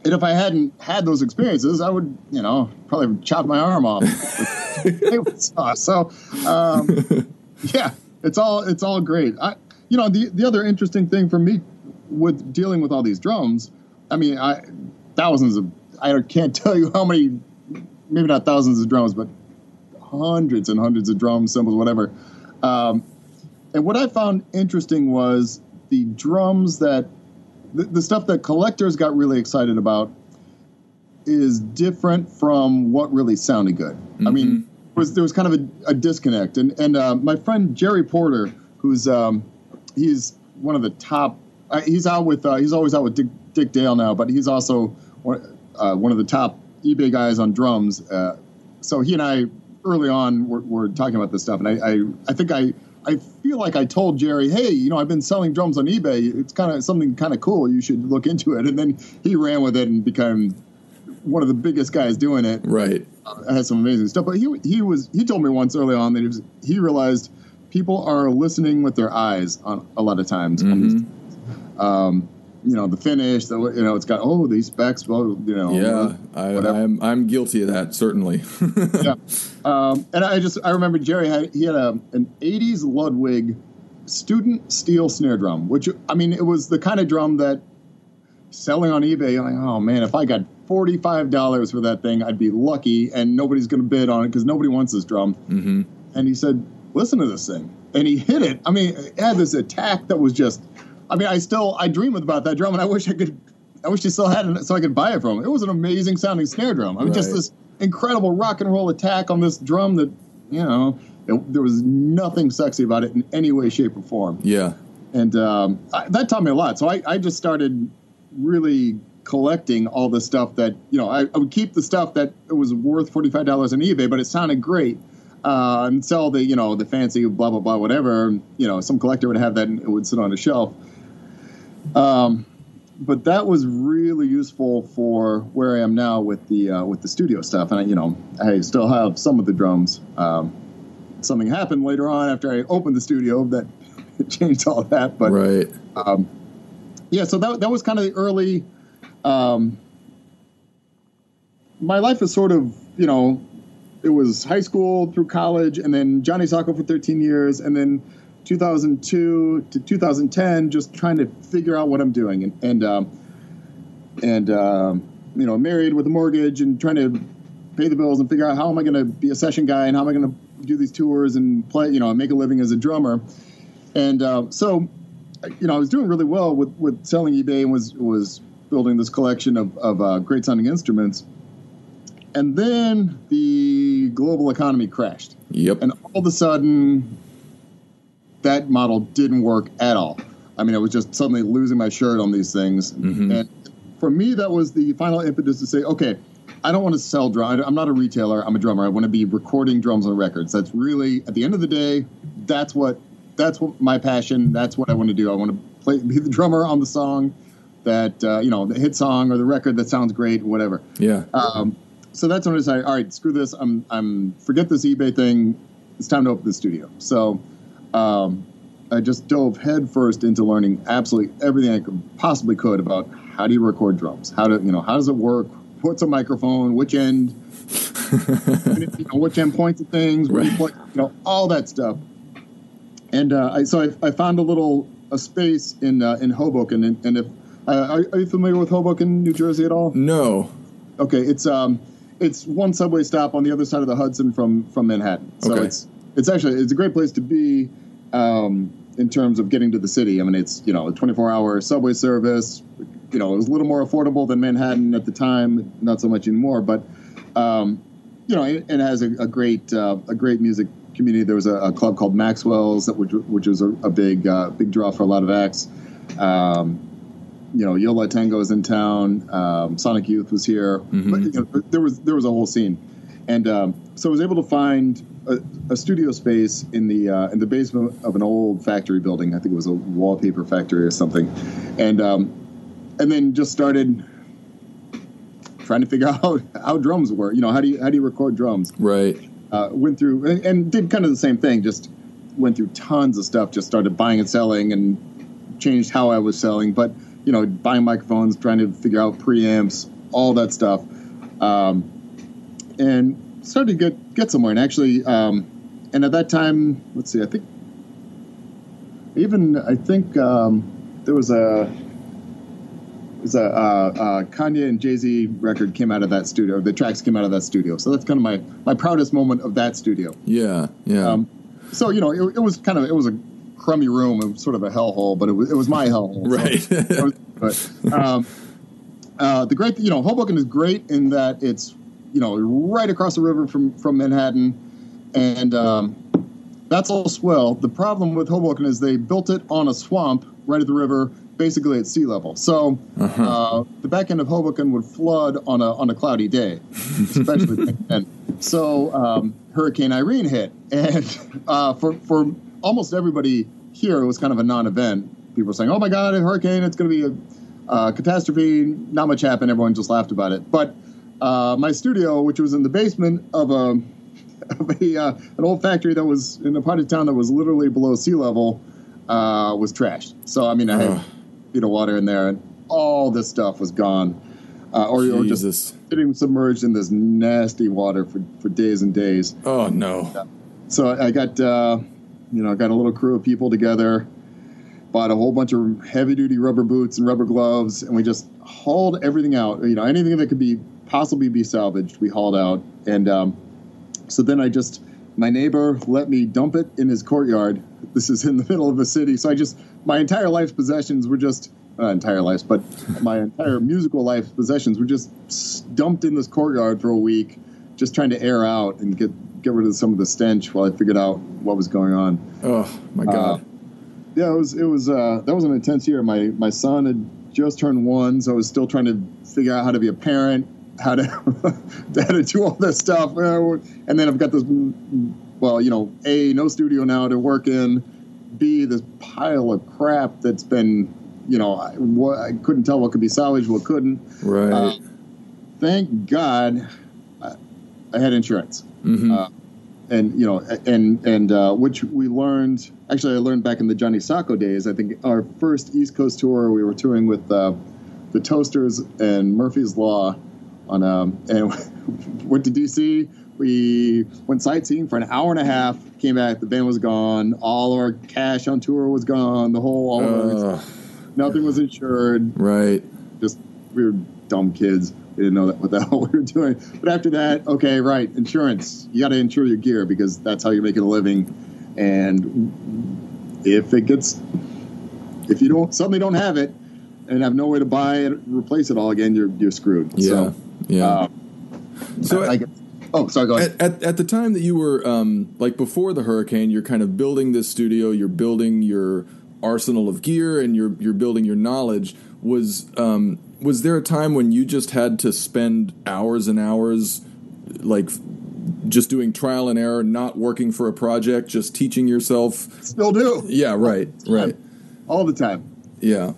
and if I hadn't had those experiences, I would, you know, probably chop my arm off. so, um, yeah, it's all it's all great. I, you know, the the other interesting thing for me with dealing with all these drums, I mean, I thousands of I can't tell you how many, maybe not thousands of drums, but hundreds and hundreds of drums, cymbals, whatever. Um, and what I found interesting was the drums that the, the stuff that collectors got really excited about is different from what really sounded good. Mm-hmm. I mean, was there was kind of a, a disconnect, and and uh, my friend Jerry Porter, who's um, he's one of the top. Uh, he's out with uh, he's always out with Dick, Dick, Dale now, but he's also one, uh, one of the top eBay guys on drums. Uh, so he and I early on were, were talking about this stuff, and I, I I think I I feel like I told Jerry, hey, you know, I've been selling drums on eBay. It's kind of something kind of cool. You should look into it. And then he ran with it and became one of the biggest guys doing it. Right. Uh, has some amazing stuff. But he he was he told me once early on that he was he realized people are listening with their eyes on a lot of times. Mm-hmm. Um, you know the finish, the you know it's got oh these specs, well you know yeah, I, am I'm, I'm guilty of that certainly. yeah, um, and I just I remember Jerry had he had a an '80s Ludwig student steel snare drum, which I mean it was the kind of drum that selling on eBay. like oh man, if I got forty five dollars for that thing, I'd be lucky, and nobody's going to bid on it because nobody wants this drum. Mm-hmm. And he said, listen to this thing, and he hit it. I mean, it had this attack that was just I mean, I still I dream about that drum, and I wish I could. I wish he still had it so I could buy it from him. It was an amazing sounding snare drum. I mean, right. just this incredible rock and roll attack on this drum that you know it, there was nothing sexy about it in any way, shape, or form. Yeah, and um, I, that taught me a lot. So I, I just started really collecting all the stuff that you know I, I, would keep the stuff that it was worth forty five dollars on eBay, but it sounded great. Uh, and sell the you know the fancy blah blah blah whatever. You know, some collector would have that and it would sit on a shelf. Um, but that was really useful for where I am now with the uh, with the studio stuff, and I, you know I still have some of the drums. Um, something happened later on after I opened the studio that changed all that, but right, um, yeah. So that that was kind of the early. Um, my life is sort of you know, it was high school through college, and then Johnny Socko for 13 years, and then 2002 to 2010, just trying to figure out what I'm doing, and and um, and um, you know, married with a mortgage and trying to pay the bills and figure out how am I going to be a session guy and how am I going to do these tours and play, you know, make a living as a drummer. And uh, so, you know, I was doing really well with with selling eBay and was was building this collection of of uh, great sounding instruments. And then the global economy crashed. Yep. And all of a sudden, that model didn't work at all. I mean, I was just suddenly losing my shirt on these things. Mm-hmm. And for me, that was the final impetus to say, okay, I don't want to sell drums. I'm not a retailer. I'm a drummer. I want to be recording drums on records. That's really, at the end of the day, that's what that's what my passion. That's what I want to do. I want to play, be the drummer on the song that uh, you know, the hit song or the record that sounds great, whatever. Yeah. Um, so that's when I decided, all right, screw this. I'm I'm forget this eBay thing. It's time to open the studio. So um, I just dove headfirst into learning absolutely everything I could possibly could about how do you record drums, how to you know how does it work, what's a microphone, which end, you know, which end points at things, right. you, play, you know all that stuff. And uh, I, so I, I, found a little a space in uh, in Hoboken, and, and if uh, are, are, you familiar with Hoboken, New Jersey at all? No. Okay, it's um it's one subway stop on the other side of the Hudson from from Manhattan. So okay. it's it's actually it's a great place to be um, in terms of getting to the city. I mean, it's you know a 24 hour subway service. You know, it was a little more affordable than Manhattan at the time. Not so much anymore, but um, you know, it, it has a, a great uh, a great music community. There was a, a club called Maxwell's, that which, which was a, a big uh, big draw for a lot of acts. Um, you know, Yo La Tengo's in town. Um, Sonic Youth was here. Mm-hmm. But, you know, there was there was a whole scene, and um, so I was able to find a, a studio space in the uh, in the basement of an old factory building. I think it was a wallpaper factory or something, and um, and then just started trying to figure out how drums work. You know, how do you how do you record drums? Right. Uh, went through and, and did kind of the same thing. Just went through tons of stuff. Just started buying and selling and changed how I was selling. But you know, buying microphones, trying to figure out preamps, all that stuff. Um, and started to get get somewhere. And actually, um, and at that time, let's see, I think even I think um, there was a was a uh, uh, Kanye and Jay Z record came out of that studio. The tracks came out of that studio. So that's kind of my my proudest moment of that studio. Yeah, yeah. Um, so you know, it, it, was kind of it was a crummy room. It was sort of a hellhole, but it was it was my hellhole. Right. but um, uh, the great, thing you know, Hoboken is great in that it's you know right across the river from from Manhattan, and um, that's all swell. The problem with Hoboken is they built it on a swamp right at the river, basically at sea level. So Uh-huh. uh, the back end of Hoboken would flood on a on a cloudy day, especially. and so um, Hurricane Irene hit, and uh, for for almost everybody here, it was kind of a non-event. People were saying, "Oh my God, a hurricane! It's going to be a uh, catastrophe." Not much happened. Everyone just laughed about it. But uh, my studio, which was in the basement of a of a, uh, an old factory that was in a part of town that was literally below sea level uh, was trashed. So I mean, I had feet of water in there, and all this stuff was gone, uh, or, or just Jesus. sitting submerged in this nasty water for, for days and days. Oh no. So I got uh, you know got a little crew of people together, bought a whole bunch of heavy duty rubber boots and rubber gloves, and we just hauled everything out. You know anything that could be possibly be salvaged, we hauled out, and um, so then I just my neighbor let me dump it in his courtyard. This is in the middle of the city, so I just my entire life's possessions were just not entire lives, but my entire musical life's possessions were just dumped in this courtyard for a week, just trying to air out and get get rid of some of the stench while I figured out what was going on. Oh my God. Yeah, it was it was uh, that was an intense year. My my son had just turned one, so I was still trying to figure out how to be a parent, how to how to do all this stuff, Uh, and then I've got this. Well, you know, a no studio now to work in. B this pile of crap that's been, you know, I, what, I couldn't tell what could be salvaged, what couldn't. right. uh, Thank God, I, I had insurance Mhm. uh, and you know, and and uh, which we learned. Actually, I learned back in the Johnny Socko days. I think our first East Coast tour, we were touring with uh, the Toasters and Murphy's Law, on um, and went to DC. We went sightseeing for an hour and a half. Came back. The band was gone. All our cash on tour was gone. The whole all of our, nothing was insured right. just we were dumb kids. We didn't know that, what the hell we were doing. But after that, okay, right, insurance. You got to insure your gear because that's how you're making a living. And if it gets, if you don't suddenly don't have it and have no way to buy it, replace it all again, you're you're screwed. Yeah. So, yeah. uh, so I, guess- oh, sorry, go ahead. at, at, at the time that you were um, like before the hurricane you're kind of building this studio you're building your arsenal of gear and you're you're building your knowledge was um, was there a time when you just had to spend hours and hours like just doing trial and error not working for a project just teaching yourself Still do yeah right right all the time. yeah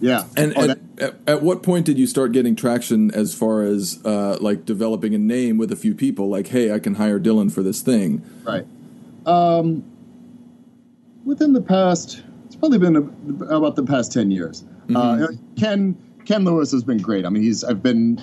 Yeah, and, Oh, and that- at, at what point did you start getting traction as far as uh, like developing a name with a few people? Like, hey, I can hire Dylan for this thing. Right. Um, within the past, it's probably been about the past ten years. Uh, Ken Ken Lewis has been great. I mean, he's I've been,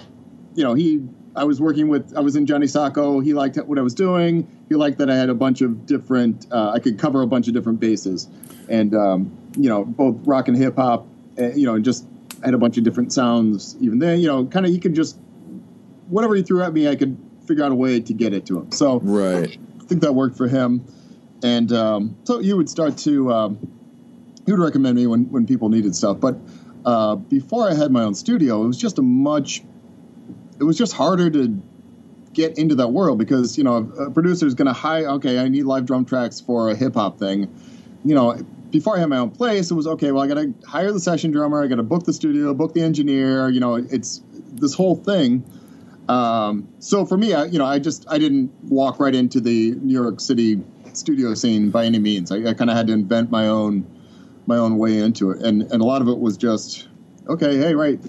you know, he I was working with I was in Johnny Socko. He liked what I was doing. He liked that I had a bunch of different. Uh, I could cover a bunch of different bases, and um, you know, both rock and hip hop. Uh, you know, and just had a bunch of different sounds. Even then, you know, kind of you could just whatever he threw at me, I could figure out a way to get it to him. So Right. I think that worked for him. And um, so you would start to, um, he would recommend me when, when people needed stuff. But uh, before I had my own studio, it was just a much, it was just harder to get into that world because, you know, a producer is going to hire, okay, I need live drum tracks for a hip hop thing. You know, before I had my own place, it was okay, well, I got to hire the session drummer, I got to book the studio, book the engineer, you know, it's this whole thing. Um, so for me, I, you know, I just I didn't walk right into the New York City studio scene by any means. I, I kind of had to invent my own my own way into it, and and a lot of it was just okay. Hey, right,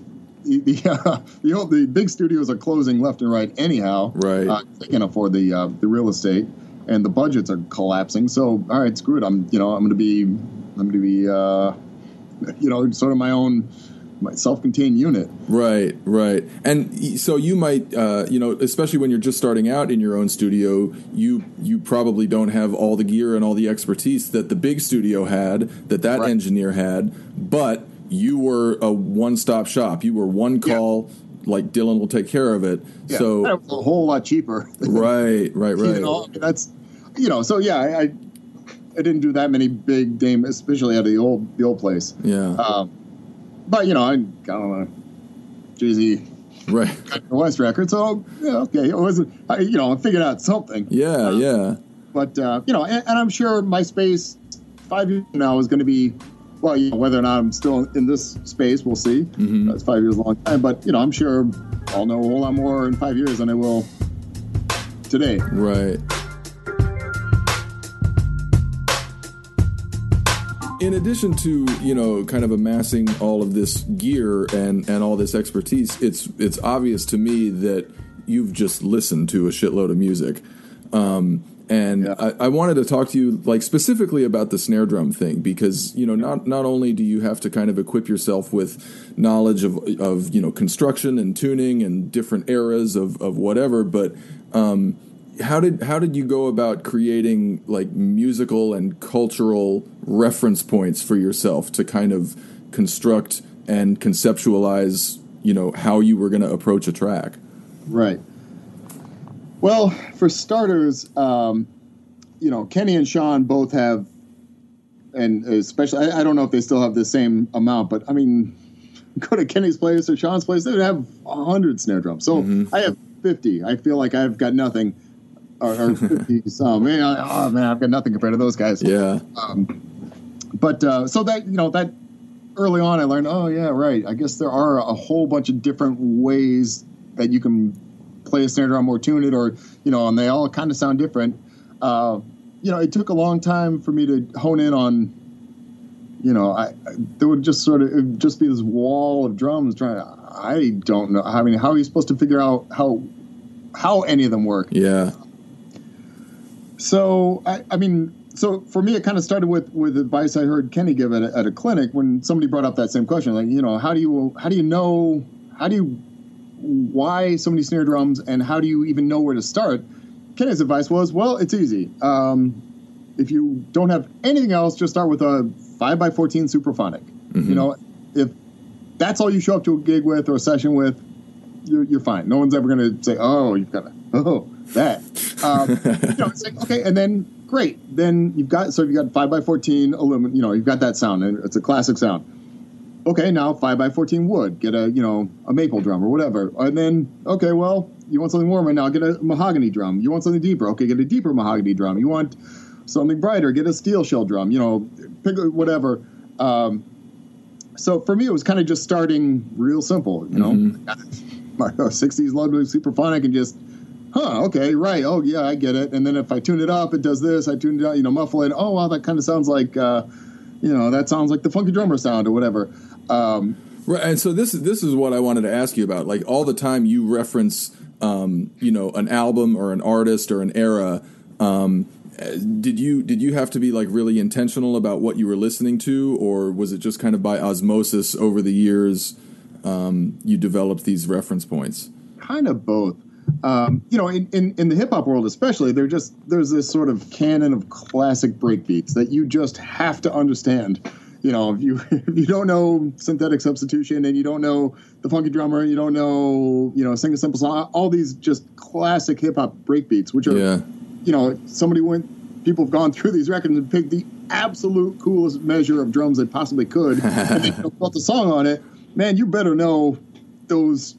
the the, uh, the, old, the big studios are closing left and right anyhow. Right. uh, they can't afford the uh, the real estate, and the budgets are collapsing. So all right, screw it. I'm you know I'm going to be I'm going to be uh, you know sort of my own self-contained unit. Right, right. And so you might, uh, you know, especially when you're just starting out in your own studio, you you probably don't have all the gear and all the expertise that the big studio had, that that Right. engineer had, but you were a one-stop shop. You were one Yeah. call, like Dylan will take care of it. Yeah, So a whole lot cheaper. right, right, right. You know, that's you know. So yeah, I, I I didn't do that many big game, especially at the old the old place. Yeah. Um, but you know, I, I don't know, Jay Z, right, the West record. So yeah, okay, it wasn't. I, you know, I figured out something. Yeah, uh, yeah. But uh, you know, and, and, I'm sure MySpace five years from now is going to be. Well, you know, whether or not I'm still in this space, we'll see. Mm-hmm. That's five years a long time, but you know, I'm sure I'll know a whole lot more in five years than I will today. Right. In addition to you know kind of amassing all of this gear and and all this expertise it's it's obvious to me that you've just listened to a shitload of music um, and yeah. I, I, wanted to talk to you like specifically about the snare drum thing because you know not not only do you have to kind of equip yourself with knowledge of of you know construction and tuning and different eras of of whatever but um, how did how did you go about creating like musical and cultural reference points for yourself to kind of construct and conceptualize you know how you were going to approach a track? Right. Well for starters um, you know kenny and Shawn both have and especially I, I, don't know if they still have the same amount but i mean go to kenny's place or Shawn's place they have 100 snare drums. So mm-hmm. i have 50 i feel like i've got nothing or, or 50 some. Man, oh man, I've got nothing compared to those guys. Yeah. Um, but uh, so that you know that early on, I learned. Oh yeah, right. I guess there are a whole bunch of different ways that you can play a snare drum or tune it, or you know, and they all kind of sound different. Uh, you know, it took a long time for me to hone in on. You know, I, I there would just sort of would just be this wall of drums trying. To, I don't know. I mean, how are you supposed to figure out how how any of them work? Yeah. So I, I mean, so for me, it kind of started with with advice I heard Kenny give at a, at a clinic when somebody brought up that same question, like you know, how do you how do you know how do you why so many snare drums and how do you even know where to start? Kenny's advice was, well, it's easy. Um, if you don't have anything else, just start with a five by fourteen Supraphonic. Mm-hmm. You know, if that's all you show up to a gig with or a session with, you're, you're fine. No one's ever going to say, oh, you've got to, oh, that. Um, you know, it's like, okay, and then great. Then you've got, so you've got 5 by 14 aluminum, you know, you've got that sound, and it's a classic sound. Okay, now 5 by 14 wood, get a, you know, a maple drum or whatever. And then, okay, well, you want something warmer now, get a mahogany drum. You want something deeper, okay, get a deeper mahogany drum. You want something brighter, get a steel shell drum, you know, pick whatever. Um, so for me, it was kind of just starting real simple, you know. Mm-hmm my 60s Ludwig Supraphonic and just, huh, okay, right, oh yeah, I get it. And then if I tune it up, it does this. I tune it out, you know, muffle it. Oh wow, that kind of sounds like, uh, you know, that sounds like the funky drummer sound or whatever. Um, right, and so this is this is what I wanted to ask you about. Like all the time, you reference, um, you know, an album or an artist or an era. Um, did you did you have to be like really intentional about what you were listening to, or was it just kind of by osmosis over the years? um, you developed these reference points? Kind of both. Um, you know, in, in, in the hip hop world, especially, there just there's this sort of canon of classic breakbeats that you just have to understand. You know, if you if you don't know synthetic substitution and you don't know the funky drummer, you don't know you know sing a simple song, all these just classic hip hop breakbeats, which are yeah. you know somebody went people have gone through these records and picked the absolute coolest measure of drums they possibly could, and they built a song on it man, you better know those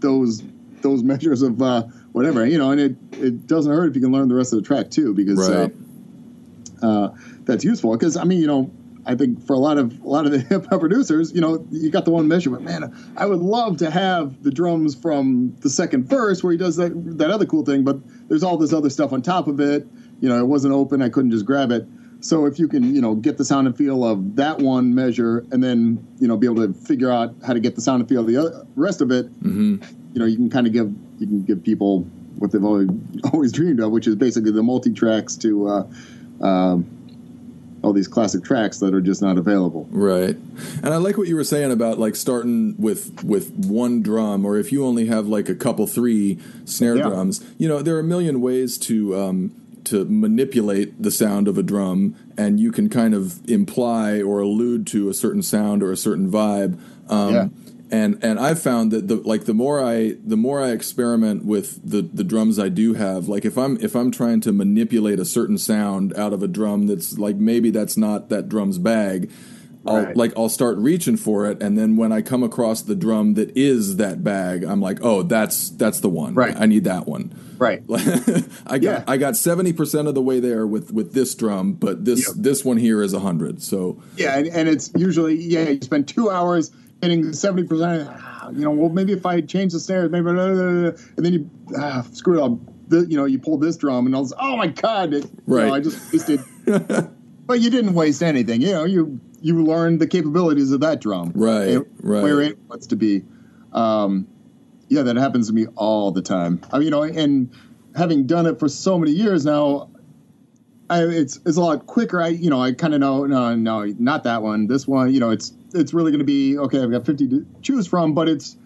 those those measures of uh, whatever you know, and it it doesn't hurt if you can learn the rest of the track too, because uh, right. uh, uh, that's useful. Because I mean, you know, I think for a lot of a lot of the hip hop producers, you know, you got the one measurement. Man, I would love to have the drums from the second verse where he does that that other cool thing, but there's all this other stuff on top of it. You know, it wasn't open. I couldn't just grab it. So if you can, you know, get the sound and feel of that one measure, and then you know be able to figure out how to get the sound and feel of the other, rest of it, mm-hmm. You know, you can kind of give you can give people what they've always, always dreamed of, which is basically the multi tracks to uh, uh, all these classic tracks that are just not available. Right, and I like what you were saying about like starting with with one drum, or if you only have like a couple three snare yeah. drums, you know, there are a million ways to. Um, to manipulate the sound of a drum, and you can kind of imply or allude to a certain sound or a certain vibe. Um, yeah. And and I've found that the like the more I the more I experiment with the the drums I do have, like if I'm if I'm trying to manipulate a certain sound out of a drum that's like maybe that's not that drum's bag. I'll Right. like I'll start reaching for it, and then when I come across the drum that is that bag, I'm like, oh, that's that's the one. Right. I need that one. Right. I got Yeah. I got seventy percent of the way there with with this drum, but this Yep. this one here is hundred. So Yeah, and, and it's usually yeah, you spend two hours getting seventy percent. You know, well maybe if I change the snare, maybe blah, blah, blah, and then you ah, screw it up. The, you know, you pull this drum, and I was oh my god, it, you Right. know, I just wasted. but you didn't waste anything. You know, you you learned the capabilities of that drum, Right, and right. where it wants to be. Um, yeah, that happens to me all the time. I mean, you know, and having done it for so many years now, I, it's it's a lot quicker. I you know I kind of know no no not that one. This one you know it's it's really going to be okay. I've got fifty to choose from, but it's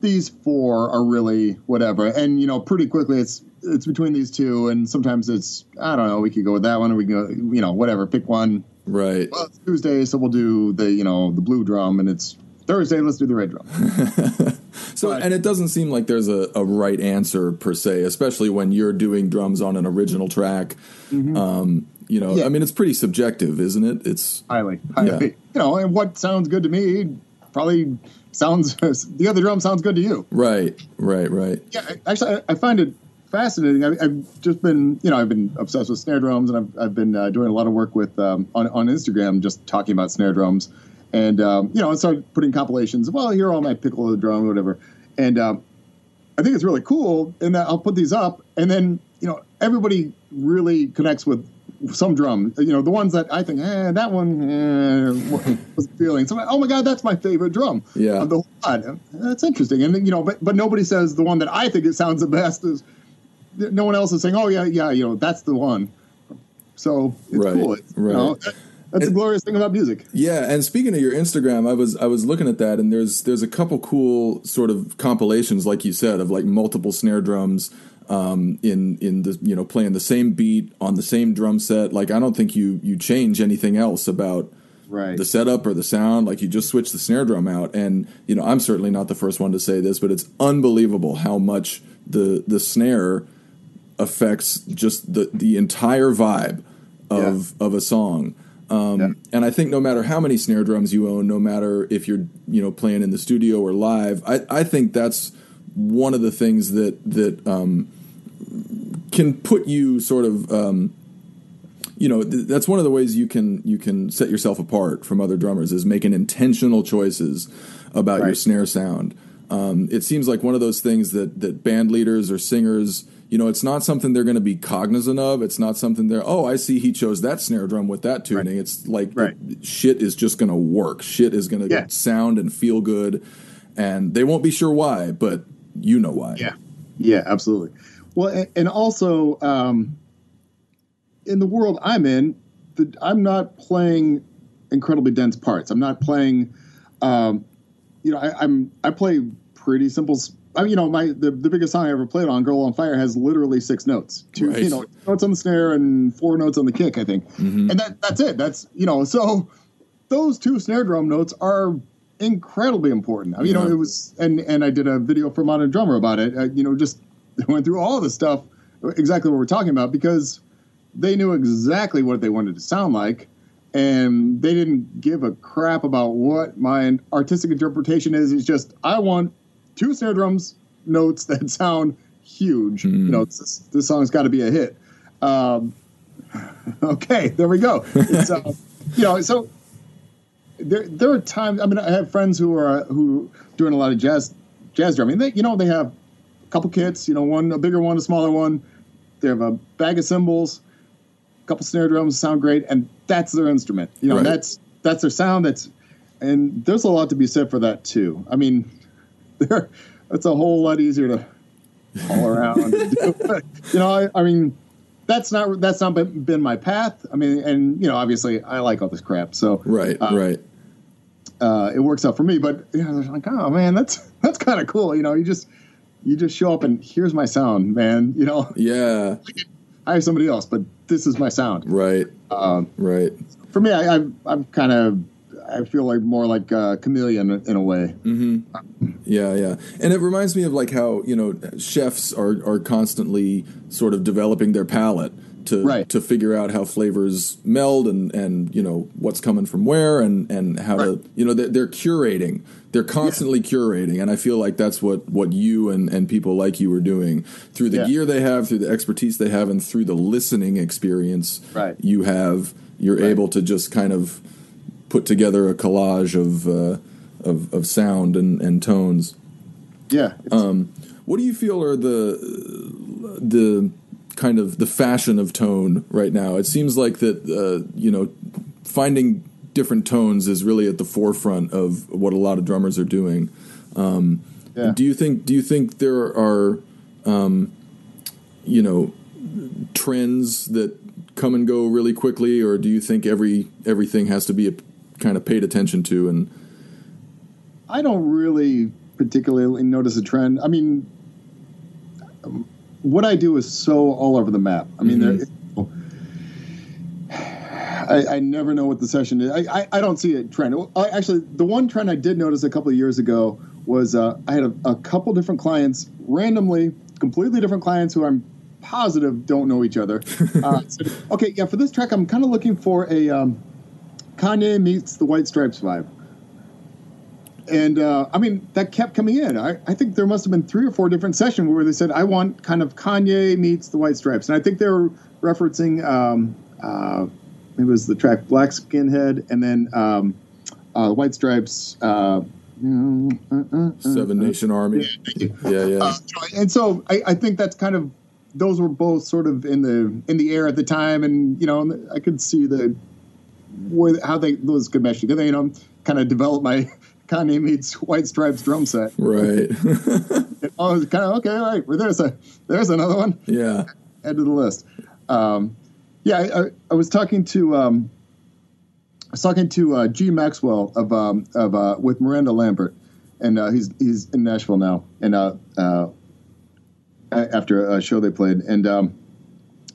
these four are really whatever. And you know pretty quickly it's it's between these two, and sometimes it's I don't know. We could go with that one, or we can go you know whatever. Pick one. right. Well, it's Tuesday, so we'll do the you know the blue drum, and it's Thursday. Let's do the red drum. So, But- and it doesn't seem like there's a, a right answer per se, especially when you're doing drums on an original track. Um, you know. Yeah. I mean, it's pretty subjective, isn't it? It's highly, highly. Yeah. You know, and what sounds good to me probably sounds the other drum sounds good to you. right, right, right. Yeah, actually, I, I find it fascinating. I, I've just been, you know, I've been obsessed with snare drums, and I've, I've been uh, doing a lot of work with um, on on Instagram, just talking about snare drums, and um, you know, I started putting compilations. Of well, here are all my piccolo drum, whatever, and um, I think it's really cool. And that I'll put these up, and then you know, everybody really connects with some drum. You know, the ones that I think, eh, that one eh, was feeling. So, oh my god, that's my favorite drum. Yeah. of the whole lot. That's interesting. And you know, but but nobody says the one that I think it sounds the best is. No one else is saying, "Oh yeah, yeah, you know, that's the one." So it's Right, cool. It's, you right. know, that's the glorious thing about music. Yeah, and speaking of your Instagram, I was I was looking at that, and there's there's a couple cool sort of compilations, like you said, of like multiple snare drums um, in in the you know playing the same beat on the same drum set. Like I don't think you you change anything else about Right. the setup or the sound. Like you just switch the snare drum out, and you know I'm certainly not the first one to say this, but it's unbelievable how much the the snare affects just the the entire vibe of of a song. Um, Yeah. And I think no matter how many snare drums you own, no matter if you're you know playing in the studio or live, I, I think that's one of the things that that um, can put you sort of um, you know th- that's one of the ways you can you can set yourself apart from other drummers is making intentional choices about your snare sound. Um, it seems like one of those things that that band leaders or singers, you know, it's not something they're going to be cognizant of. It's not something they're oh, I see he chose that snare drum with that tuning. It's like Right. shit is just going to work. Shit is going to Yeah. sound and feel good, and they won't be sure why, but you know why. Yeah, yeah, absolutely. Well, and, also um, in the world I'm in, the, I'm not playing incredibly dense parts. I'm not playing. Um, you know, I, I'm I play pretty simple. I mean, you know, my the, the biggest song I ever played on, "Girl on Fire," has literally six notes. Two, Right. you know, notes on the snare and four notes on the kick. I think, Mm-hmm. and that that's it. That's you know, so those two snare drum notes are incredibly important. I mean, you know, it was, and and I did a video for Modern Drummer about it. You know, just went through all the stuff, exactly what we're talking about, because they knew exactly what they wanted to sound like, and they didn't give a crap about what my artistic interpretation is. It's just I want two snare drums notes that sound huge. You know, this, this song's got to be a hit. Um, okay, there we go. It's, uh, you know, so there there are times. I mean, I have friends who are who doing a lot of jazz jazz drumming. They, you know, they have a couple kits. You know, one a bigger one, a smaller one. They have a bag of cymbals, a couple snare drums, sound great, and that's their instrument. You know, Right. that's that's their sound. That's and there's a lot to be said for that too. I mean, there it's a whole lot easier to haul around. you know, I, I mean, that's not that's not been, my path. I mean, and you know, obviously, I like all this crap, so Right, Uh, right. uh, it works out for me. But you know, like, oh man, that's that's kind of cool. You know, you just you just show up and here's my sound, man. You know, Yeah, I have somebody else, but this is my sound. right, Um, right. for me, I, I've, I've kind of I feel like more like a chameleon in a way. Mm-hmm. Yeah, yeah, and it reminds me of like how you know chefs are are constantly sort of developing their palate to Right. to figure out how flavors meld and and you know what's coming from where and and how to you know they're, they're curating. They're constantly curating, and I feel like that's what what you and and people like you are doing through the Yeah. gear they have, through the expertise they have, and through the listening experience Right. you have. You're Right. able to just kind of put together a collage of uh, of, of sound and, and tones. Yeah, it's- What do you feel are the the kind of the fashion of tone right now? It seems like that uh, you know finding different tones is really at the forefront of what a lot of drummers are doing. Um, Yeah. Do you think do you think there are um, you know trends that come and go really quickly, or do you think every everything has to be a, kind of paid attention to and I don't really particularly notice a trend. I mean, what I do is so all over the map. I mean, there. I, I never know what the session is. I, I, I don't see a trend. I, actually, the one trend I did notice a couple of years ago was uh, I had a, a couple different clients, randomly, completely different clients who I'm positive don't know each other. Uh, said, okay, yeah, for this track, I'm kind of looking for a um, Kanye meets the White Stripes vibe and uh, I mean that kept coming in. I, I think there must have been three or four different sessions where they said, "I want kind of Kanye meets the White Stripes," and I think they were referencing um, uh, it was the track Black Skinhead, and then um, uh, White Stripes. Uh, Seven Nation Army? Yeah, yeah. uh, and so I, I think that's kind of those were both sort of in the in the air at the time, and you know I could see the where, how they those could mesh together. You know, kind of develop my Kanye meets White Stripes drum set. right. I was kind of okay. All right, well, there's a there's another one. yeah. Add to the list. Um, yeah, I, I, I was talking to um, I was talking to uh, G Maxwell of um, of uh, with Miranda Lambert, and uh, he's he's in Nashville now, and uh, uh, after a show they played, and um,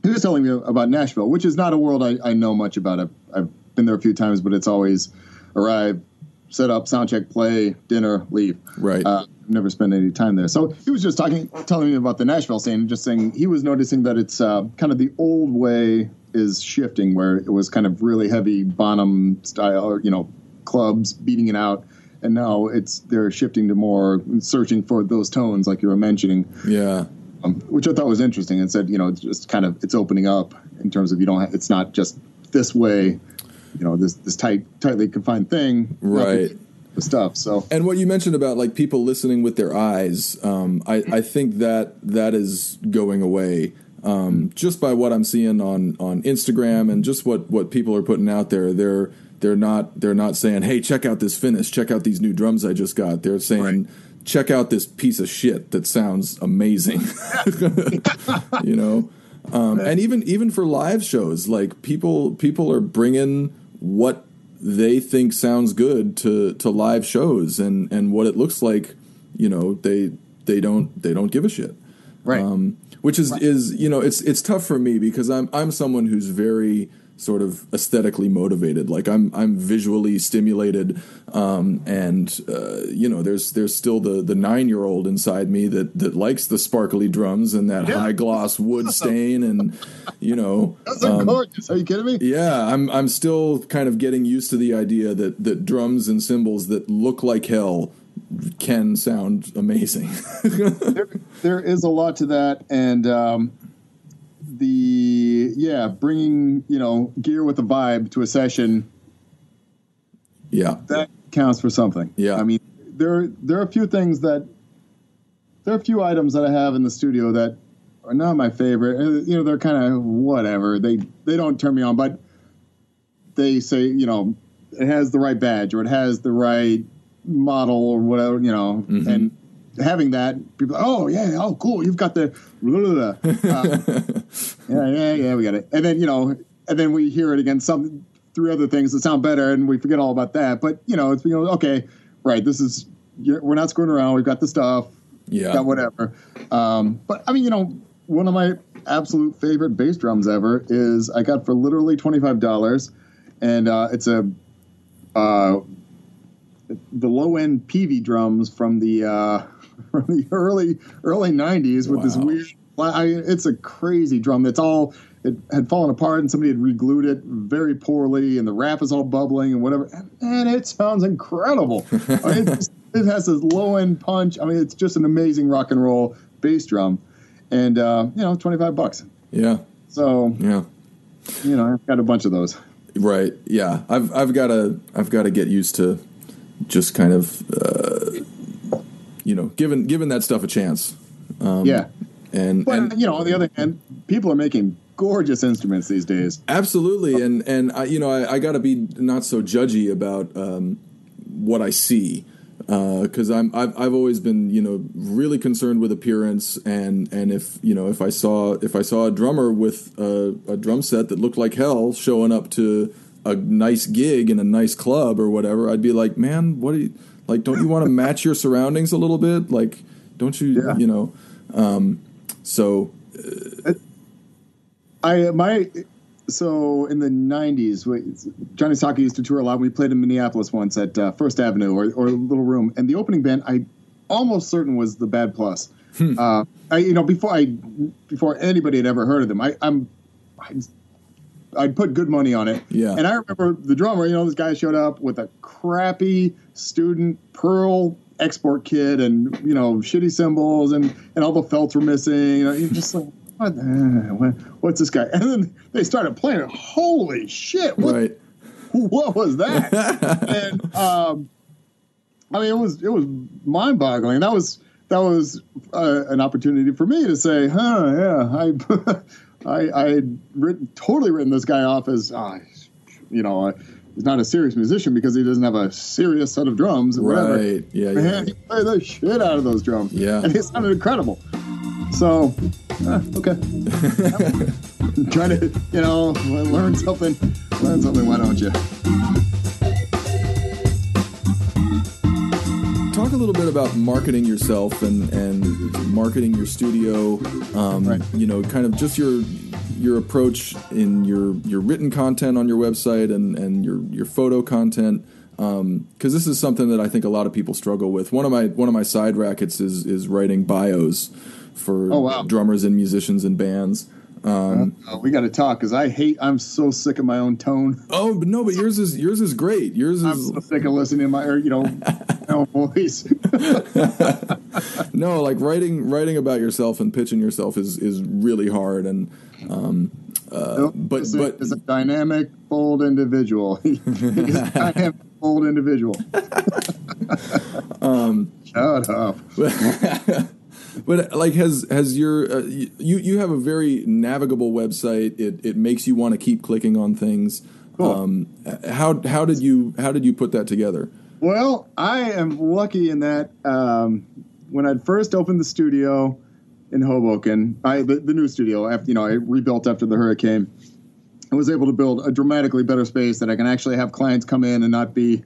he was telling me about Nashville, which is not a world I, I know much about. I've, I've been there a few times, but it's always arrive, set up, sound check, play, dinner, leave. Right. Uh, never spent any time there. So he was just talking, telling me about the Nashville scene, just saying he was noticing that it's uh, kind of the old way is shifting, where it was kind of really heavy Bonham style, or you know, clubs beating it out, and now it's they're shifting to more searching for those tones, like you were mentioning, yeah. um, which I thought was interesting. And said, you know, it's just kind of it's opening up in terms of you don't, ha- it's not just this way, you know, this this tight, tightly confined thing, Right. The stuff. So And what you mentioned about like people listening with their eyes, um, I, I think that that is going away. Um, just by what I'm seeing on, on Instagram and just what, what people are putting out there, they're they're not they're not saying, "Hey, check out this finish, check out these new drums I just got." They're saying, "Check out this piece of shit that sounds amazing." you know, um, and even even for live shows, like people people are bringing what they think sounds good to to live shows and and what it looks like. You know, they they don't they don't give a shit right. um, which is is you know it's it's tough for me because I'm I'm someone who's very sort of aesthetically motivated. Like I'm I'm visually stimulated, um, and uh, you know there's there's still the the nine year old inside me that that likes the sparkly drums and that Yeah. high gloss wood stain and you know. Um, gorgeous. Are you kidding me? yeah, I'm I'm still kind of getting used to the idea that that drums and cymbals that look like hell can sound amazing. there, there is a lot to that, and um, the yeah, bringing you know gear with a vibe to a session yeah. that counts for something. Yeah. I mean, there there are a few things that there are a few items that I have in the studio that are not my favorite. Uh, You know, they're kind of whatever. They they don't turn me on, but they say you know it has the right badge or it has the right model or whatever. You know, and having that, people, like, oh yeah, oh cool, you've got the, blah, blah, blah. Uh, yeah, yeah, yeah, we got it. And then you know, and then we hear it again, some three other things that sound better, and we forget all about that. But you know, it's you know, okay, right, this is you're, we're not screwing around. We've got the stuff, Yeah. got whatever. Um, but I mean, you know, one of my absolute favorite bass drums ever is I got for literally twenty five dollars, and uh, it's a uh, the low end PV drums from the uh, from the early early '90s with this weird. I, it's a crazy drum that's all it had fallen apart and somebody had re-glued it very poorly and the wrap is all bubbling and whatever and, and it sounds incredible I mean, just- it has this low end punch i mean it's just an amazing rock and roll bass drum and uh, you know 25 bucks Yeah. so Yeah. you know i've got a bunch of those Right. Yeah. I've I've got to I've got to get used to just kind of uh, know giving giving that stuff a chance. Um, yeah And but and you know on the other hand people are making gorgeous instruments these days absolutely. And and I, you know I, I got to be not so judgy about um, what I see. Because I'm I've, I've always been you know really concerned with appearance and and if you know if I saw if I saw a drummer with a, a drum set that looked like hell showing up to a nice gig in a nice club or whatever I'd be like man what do you like don't you want to match your surroundings a little bit like don't you Yeah. you know um, so I my so in the '90s, we- Johnny Socko used to tour a lot. We played in Minneapolis once at uh, First Avenue or, or Little Room, and the opening band I almost certain was the Bad Plus. Hmm. Uh, I you know before I before anybody had ever heard of them, I, I'm I, I'd put good money on it. Yeah. And I remember the drummer. You know, this guy showed up with a crappy student Pearl export kit and you know shitty cymbals and and all the felts were missing. You know, you're just like. What, the- what, what's this guy? And then they started playing. it. Holy shit! What, right what was that? and um, I mean, it was it was mind boggling. That was that was uh, an opportunity for me to say, huh, yeah, I I I had written, totally written this guy off as, uh, you know, uh, he's not a serious musician because he doesn't have a serious set of drums and whatever. right yeah yeah Man, he played the shit out of those drums. Yeah. and it sounded incredible. So, uh, okay, trying to you know learn something. Learn something. Why don't you? Talk a little bit about marketing yourself and and marketing your studio um, Right. you know kind of just your your approach in your your written content on your website and and your your photo content because this is something that I think a lot of people struggle with. One of my one of my side rackets is is writing bios for Oh, wow. drummers and musicians and bands. Um, Uh, we got to talk because I hate. I'm so sick of my own tone. oh, but no, but yours is yours is great. Yours I'm is so sick of listening to my, or, you know, my own voice. no like writing writing about yourself and pitching yourself is is really hard and um, Nope, but- but- is a dynamic, bold individual. Dynamic, bold individual. Um, Shut up. But like, has has your uh, you you have a very navigable website? It it makes you want to keep clicking on things. Cool. Um, how how did you how did you put that together? Well, I am lucky in that um, when I'd first opened the studio in Hoboken, I the, the new studio after you know I rebuilt after the hurricane, I was able to build a dramatically better space that I can actually have clients come in and not be,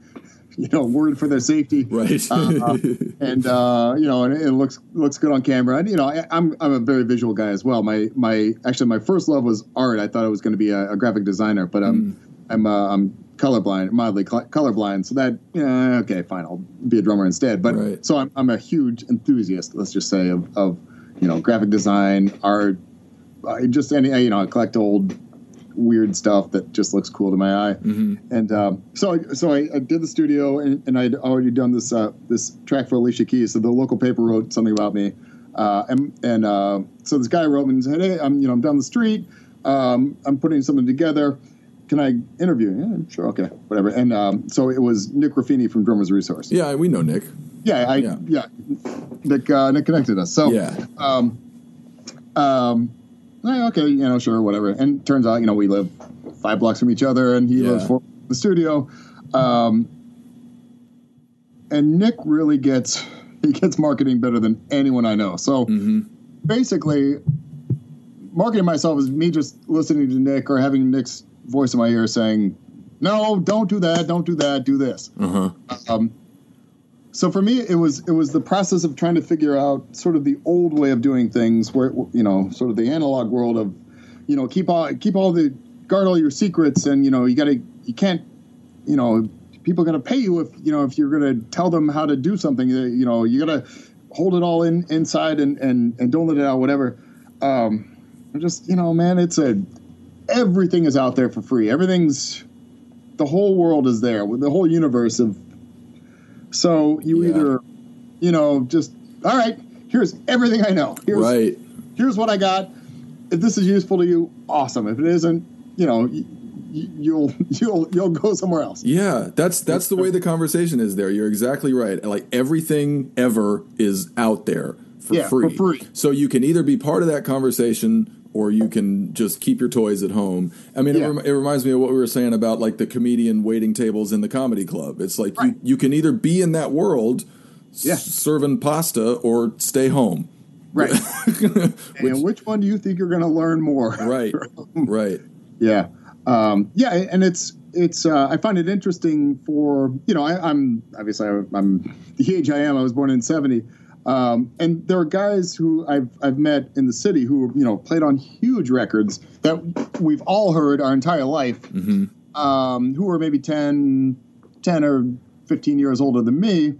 you know, worried for their safety. Right. Uh, and uh, you know, and it looks looks good on camera. And you know, I, I'm I'm a very visual guy as well. My my actually my first love was art. I thought I was going to be a, a graphic designer, but I'm I'm uh, I'm colorblind, mildly cl- colorblind. So that yeah, okay, fine, I'll be a drummer instead. But Right. so I'm I'm a huge enthusiast. Let's just say of of you know graphic design, art, just any you know I collect old weird stuff that just looks cool to my eye. And um, so, I, so I, I did the studio, and, and I'd already done this uh, this track for Alicia Keys. So the local paper wrote something about me, uh, and and uh, so this guy wrote me and said, "Hey, I'm you know I'm down the street. Um, I'm putting something together. Can I interview? you?" Yeah, sure, okay, whatever." And um, so it was Nick Ruffini from Drummers Resource. yeah, we know Nick. Yeah, I Yeah. yeah, Nick uh, Nick connected us. So Yeah. um, um, eh, okay, you know, sure, whatever. And turns out, you know, we live five blocks from each other, and he Yeah. lives four the studio. Um, and Nick really gets he gets marketing better than anyone I know. So basically, marketing myself is me just listening to Nick or having Nick's voice in my ear saying, "No, don't do that. Don't do that. Do this." Uh huh. Um, so for me, it was it was the process of trying to figure out sort of the old way of doing things, where you know, sort of the analog world of, you know, keep all keep all the guard all your secrets, and you know, you got to you can't, you know, people to pay you if you know if you're to tell them how to do something. You know, you got to hold it all in inside and and and don't let it out. Whatever. Um, just you know, man, it's a everything is out there for free. Everything's the whole world is there the whole universe of. So you yeah. either, you know, just all right. Here's everything I know. Here's, right. Here's what I got. If this is useful to you, awesome. If it isn't, you know, you'll you'll you'll go somewhere else. Yeah, that's that's the way the conversation is there. You're exactly right. Like everything ever is out there for yeah, free. For free. So you can either be part of that conversation or you can just keep your toys at home. I mean, yeah. it, rem- it, reminds me of what we were saying about like the comedian waiting tables in the comedy club. It's like right. you, you can either be in that world yeah. s- serving pasta or stay home. Right. which, and which one do you think you're going to learn more? Right. right. Yeah. Um, yeah, and it's it's uh, I find it interesting for you know I, am obviously I'm the age I am. I was born in '70, um, and there are guys who I've I've met in the city who you know played on huge records that we've all heard our entire life, mm-hmm. um, who are maybe 10, 10 or fifteen years older than me,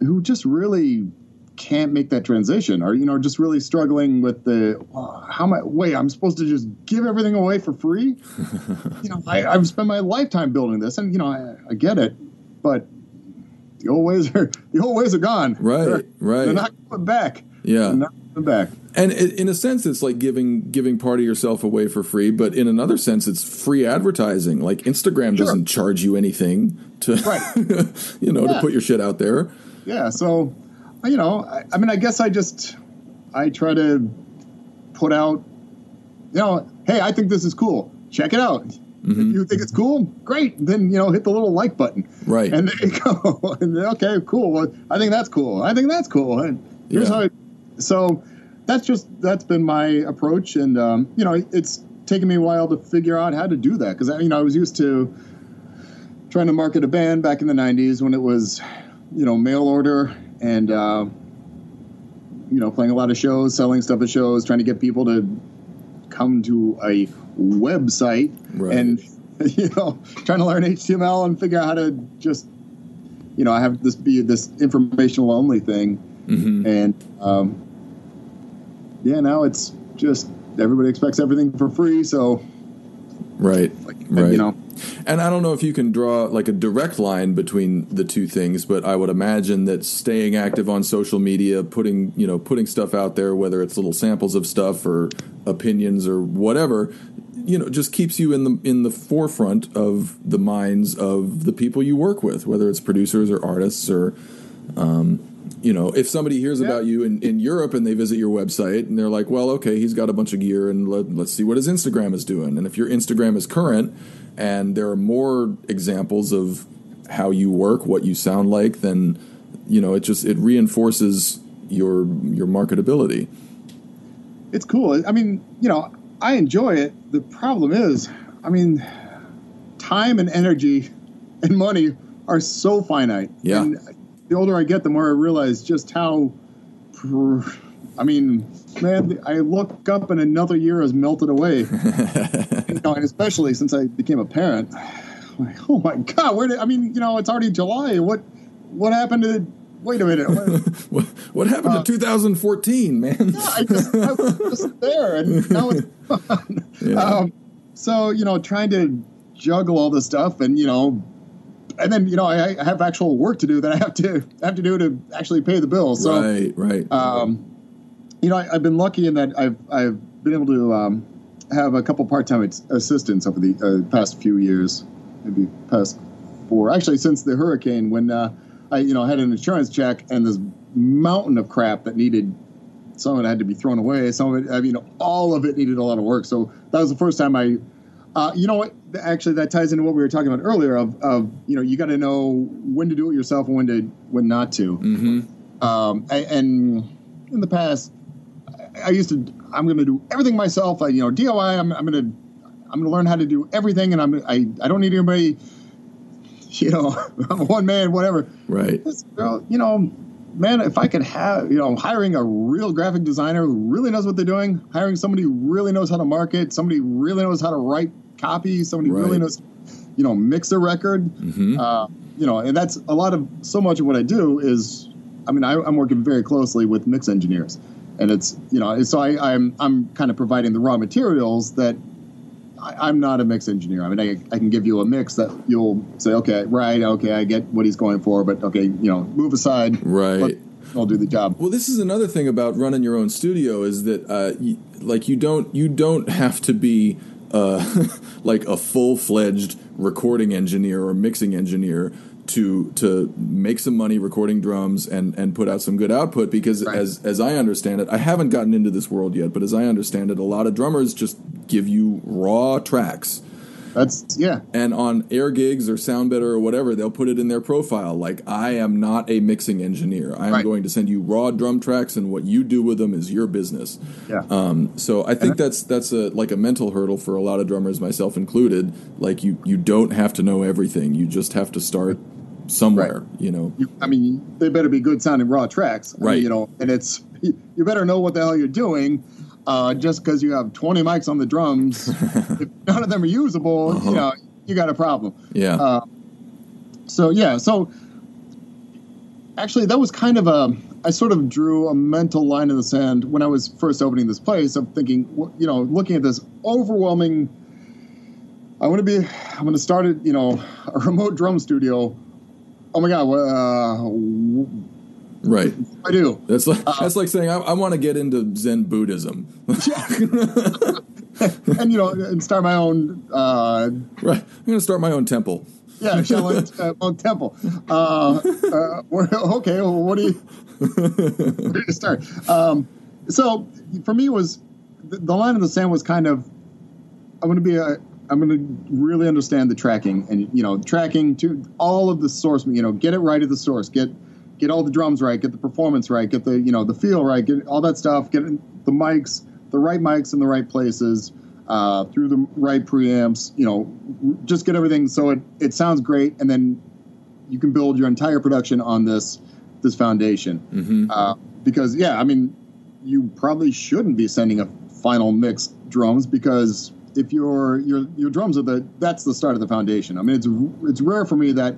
who just really can't make that transition or you know just really struggling with the how am i wait i'm supposed to just give everything away for free you know I, have spent my lifetime building this and you know I, I, get it but the old ways are the old ways are gone right they're, right they're not coming back yeah they're not coming back and in a sense it's like giving giving part of yourself away for free but in another sense it's free advertising like instagram sure. doesn't charge you anything to right. you know yeah. to put your shit out there yeah so you know, I, I mean, I guess I just I try to put out, you know, hey, I think this is cool. Check it out. Mm-hmm. If you think it's cool, great. Then you know, hit the little like button. Right. And there you go. and okay, cool. Well, I think that's cool. I think that's cool. And here's yeah. how. It, so that's just that's been my approach, and um, you know, it's taken me a while to figure out how to do that because you know I was used to trying to market a band back in the '90s when it was, you know, mail order and uh, you know, playing a lot of shows, selling stuff at shows, trying to get people to come to a website, right. and you know, trying to learn HTML and figure out how to just, you know, I have this be this informational only thing, mm-hmm. and um, yeah, now it's just everybody expects everything for free, so right, like, right, you know and I don't know if you can draw like a direct line between the two things, but I would imagine that staying active on social media, putting you know putting stuff out there, whether it's little samples of stuff or opinions or whatever, you know, just keeps you in the in the forefront of the minds of the people you work with, whether it's producers or artists or. Um, you know, if somebody hears yeah. about you in, in Europe and they visit your website and they're like, well, okay, he's got a bunch of gear and let, let's see what his Instagram is doing. And if your Instagram is current and there are more examples of how you work, what you sound like, then you know it just it reinforces your your marketability. It's cool. I mean, you know, I enjoy it. The problem is, I mean, time and energy and money are so finite. Yeah. And the older I get, the more I realize just how. I mean, man, I look up and another year has melted away. you know, and especially since I became a parent. Like, oh my God, where did I mean, you know, it's already July. What what happened to wait a minute. what, what happened uh, to 2014, man? yeah, I just I was just there and now it's gone. Yeah. Um, so, you know, trying to juggle all this stuff and, you know, and then you know I, I have actual work to do that I have to have to do to actually pay the bills. So, right, right. Um, you know, I, have been lucky in that I've I've been able to um, have a couple part time assistants over the uh, past few years, maybe past four. Actually, since the hurricane, when uh, I you know had an insurance check and this mountain of crap that needed some of it had to be thrown away. Some of it, I mean, all of it needed a lot of work. So that was the first time I, uh, you know what? Actually, that ties into what we were talking about earlier. Of, of you know, you got to know when to do it yourself and when to when not to. Mm-hmm. Um, and in the past I used to. I'm going to do everything myself. I, you know, DIY. I'm, I'm going to. I'm going to learn how to do everything, and I'm. I. I don't need anybody. You know, one man, whatever. Right. Well, you know, man, if I could have, you know, hiring a real graphic designer who really knows what they're doing, hiring somebody who really knows how to market, somebody who really knows how to write copy, somebody right. really knows, you know, mix a record. Mm-hmm. Uh, you know, and that's a lot of so much of what I do is, I mean, I, I'm working very closely with mix engineers, and it's you know, so I, I'm I'm kind of providing the raw materials that I, I'm not a mix engineer. I mean, I, I can give you a mix that you'll say, okay, right, okay, I get what he's going for, but okay, you know, move aside, Right. let- I'll do the job. Well, this is another thing about running your own studio is that, uh, y like, you don't you don't have to be uh, like a full fledged recording engineer or mixing engineer to to make some money recording drums and and put out some good output. Because Right. as as I understand it, I haven't gotten into this world yet, but as I understand it, a lot of drummers just give you raw tracks. That's yeah, And on AirGigs or SoundBetter or whatever, they'll put it in their profile. Like, I am not a mixing engineer. I am Right. going to send you raw drum tracks, and what you do with them is your business. yeah. Um, so I think that's that's a like a mental hurdle for a lot of drummers, myself included. Like, you you don't have to know everything. You just have to start somewhere. You know. I mean, they better be good sounding raw tracks, I mean, Right. you know, and it's you better know what the hell you're doing. Uh, just because you have 20 mics on the drums, if none of them are usable, Uh-huh. you know, you got a problem. Yeah. Uh, So yeah, so actually, that was kind of a. I sort of drew a mental line in the sand when I was first opening this place of thinking, you know, looking at this overwhelming. I want to be. I'm going to start it. You know, a remote drum studio. Oh my god! Uh, right. I do. That's like Uh, that's like saying I, I want to get into Zen Buddhism. and you know, and start my own. Uh, right. I'm going to start my own temple. yeah, Shaolin uh, Monk Temple. Uh, uh, okay, well, what do you? Where do you start? Um, so for me, it was the, the line in the sand was kind of. I'm going to be a. I'm going to really understand the tracking and you know tracking to all of the source. You know, get it right at the source. Get get all the drums right. Get the performance right. Get the you know the feel right. Get all that stuff. Get the mics, the right mics in the right places. Uh, through the right preamps, you know, just get everything so it, it sounds great, and then you can build your entire production on this this foundation. Mm-hmm. Uh, because yeah, I mean, you probably shouldn't be sending a final mix drums because if your your your drums are the that's the start of the foundation. I mean, it's it's rare for me that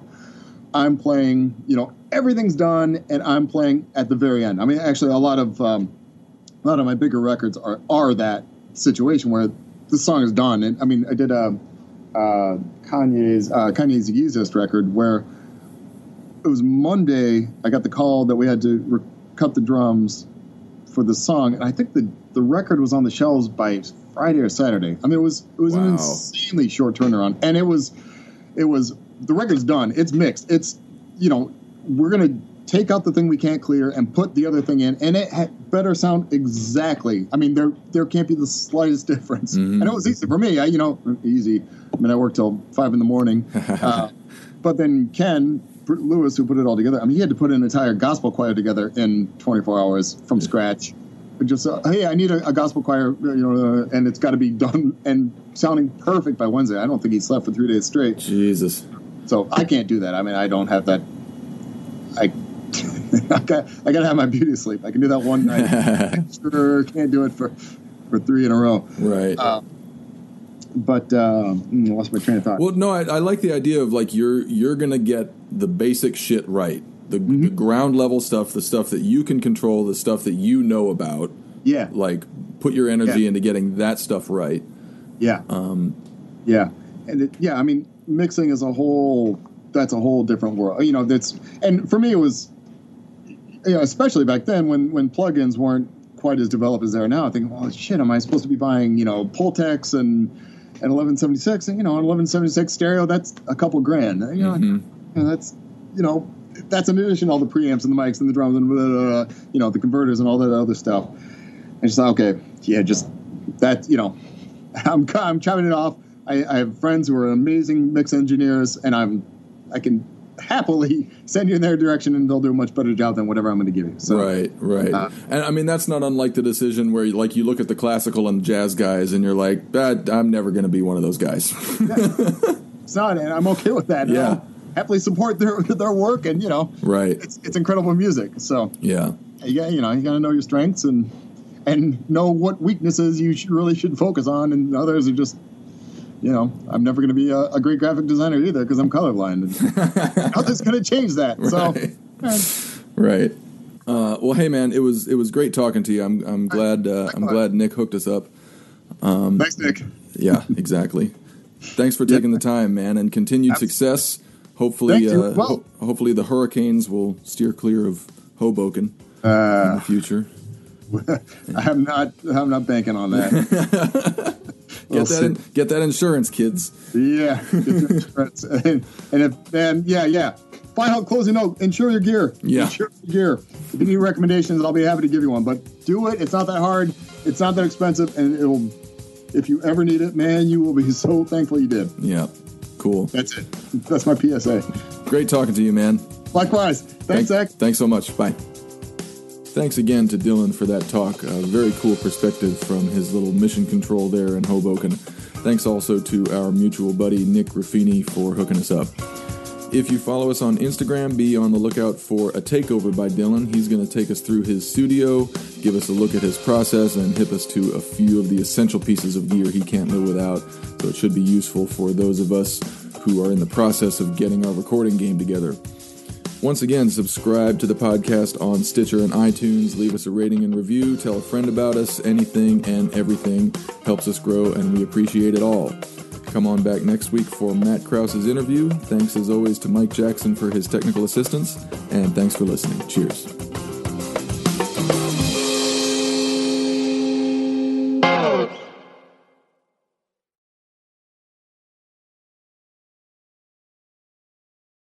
I'm playing, you know, everything's done and I'm playing at the very end. I mean, actually, a lot of um, a lot of my bigger records are are that situation where the song is done. And I mean, I did a uh, Kanye's uh, Kanye's Yeezus record where it was Monday. I got the call that we had to re- cut the drums for the song, and I think the the record was on the shelves by Friday or Saturday. I mean, it was it was an insanely short turnaround, and it was it was the record's done. It's mixed. It's you know we're gonna take out the thing we can't clear and put the other thing in, and it had better sound exactly. I mean, there there can't be the slightest difference. Mhm. And it was easy for me. I you know easy. I mean, I worked till five in the morning. Uh, but then Ken Lewis, who put it all together, I mean, he had to put an entire gospel choir together in 24 hours from scratch. Just uh, hey, I need a, a gospel choir, you know, uh, and it's got to be done and sounding perfect by Wednesday. I don't think he slept for three days straight, Jesus. so I can't do that. I mean, I don't have that. I I got I got to have my beauty sleep. I can do that one night. I sure can't do it for for three in a row. Right. Uh, but uh, mm, I lost my train of thought. Well, no, I, I like the idea of like you're you're gonna get the basic shit right, the, the ground level stuff, the stuff that you can control, the stuff that you know about. yeah, Like, put your energy Yeah. into getting that stuff right. Yeah. Um, Yeah. And it, yeah, I mean, mixing is a whole, that's a whole different world. You know, that's, and for me, it was, you know, especially back then when, when plugins weren't quite as developed as they are now, I think, well, shit, am I supposed to be buying, you know, Pultecs and, and 1176? And, you know, an 1176 stereo, that's a couple grand. You know, Mhm. you know, that's, you know, that's in addition to all the preamps and the mics and the drums and, blah, blah, blah, you know, the converters and all that other stuff. And just okay, yeah, just that, you know, I'm, I'm chopping it off. I, I have friends who are amazing mix engineers, and I'm I can happily send you in their direction, and they'll do a much better job than whatever I'm going to give you. So, right, right. uh, and I mean, that's not unlike the decision where, you, like, you look at the classical and jazz guys, and you're like, ah, I'm never going to be one of those guys. it's not, and I'm okay with that. Yeah. Happily support their their work, and you know, right. it's it's incredible music. So Yeah. yeah, you know, you got to know your strengths and and know what weaknesses you should, really should focus on, and others are just you know, I'm never going to be a, a, great graphic designer either because I'm colorblind. And nothing's going to change that. Right. So, right. Uh, well, hey man, it was it was great talking to you. I'm I'm glad uh, I'm glad Nick hooked us up. Um, Thanks, Nick. yeah, exactly. Thanks for taking the time, man, and continued Absolutely. success. Hopefully, uh, well, ho- hopefully the hurricanes will steer clear of Hoboken uh, in the future. I'm not. I'm not banking on that. get we'll that. In, get that insurance, kids. Yeah, insurance. and, and if and yeah, yeah. Final closing note: insure your gear. Yeah, insure your gear. If you need recommendations, I'll be happy to give you one. But do it. It's not that hard. It's not that expensive, and it'll. If you ever need it, man, you will be so thankful you did. Yeah, cool. That's it. That's my PSA. Great talking to you, man. Likewise. Thanks, Thank, Zach. Thanks so much. Bye. Thanks again to Dylan for that talk. A very cool perspective from his little mission control there in Hoboken. Thanks also to our mutual buddy Nick Ruffini for hooking us up. If you follow us on Instagram, be on the lookout for a takeover by Dylan. He's going to take us through his studio, give us a look at his process, and hip us to a few of the essential pieces of gear he can't live without. So it should be useful for those of us who are in the process of getting our recording game together. Once again, subscribe to the podcast on Stitcher and iTunes. Leave us a rating and review. Tell a friend about us. Anything and everything helps us grow, and we appreciate it all. Come on back next week for Matt Krause's interview. Thanks as always to Mike Jackson for his technical assistance, and thanks for listening. Cheers.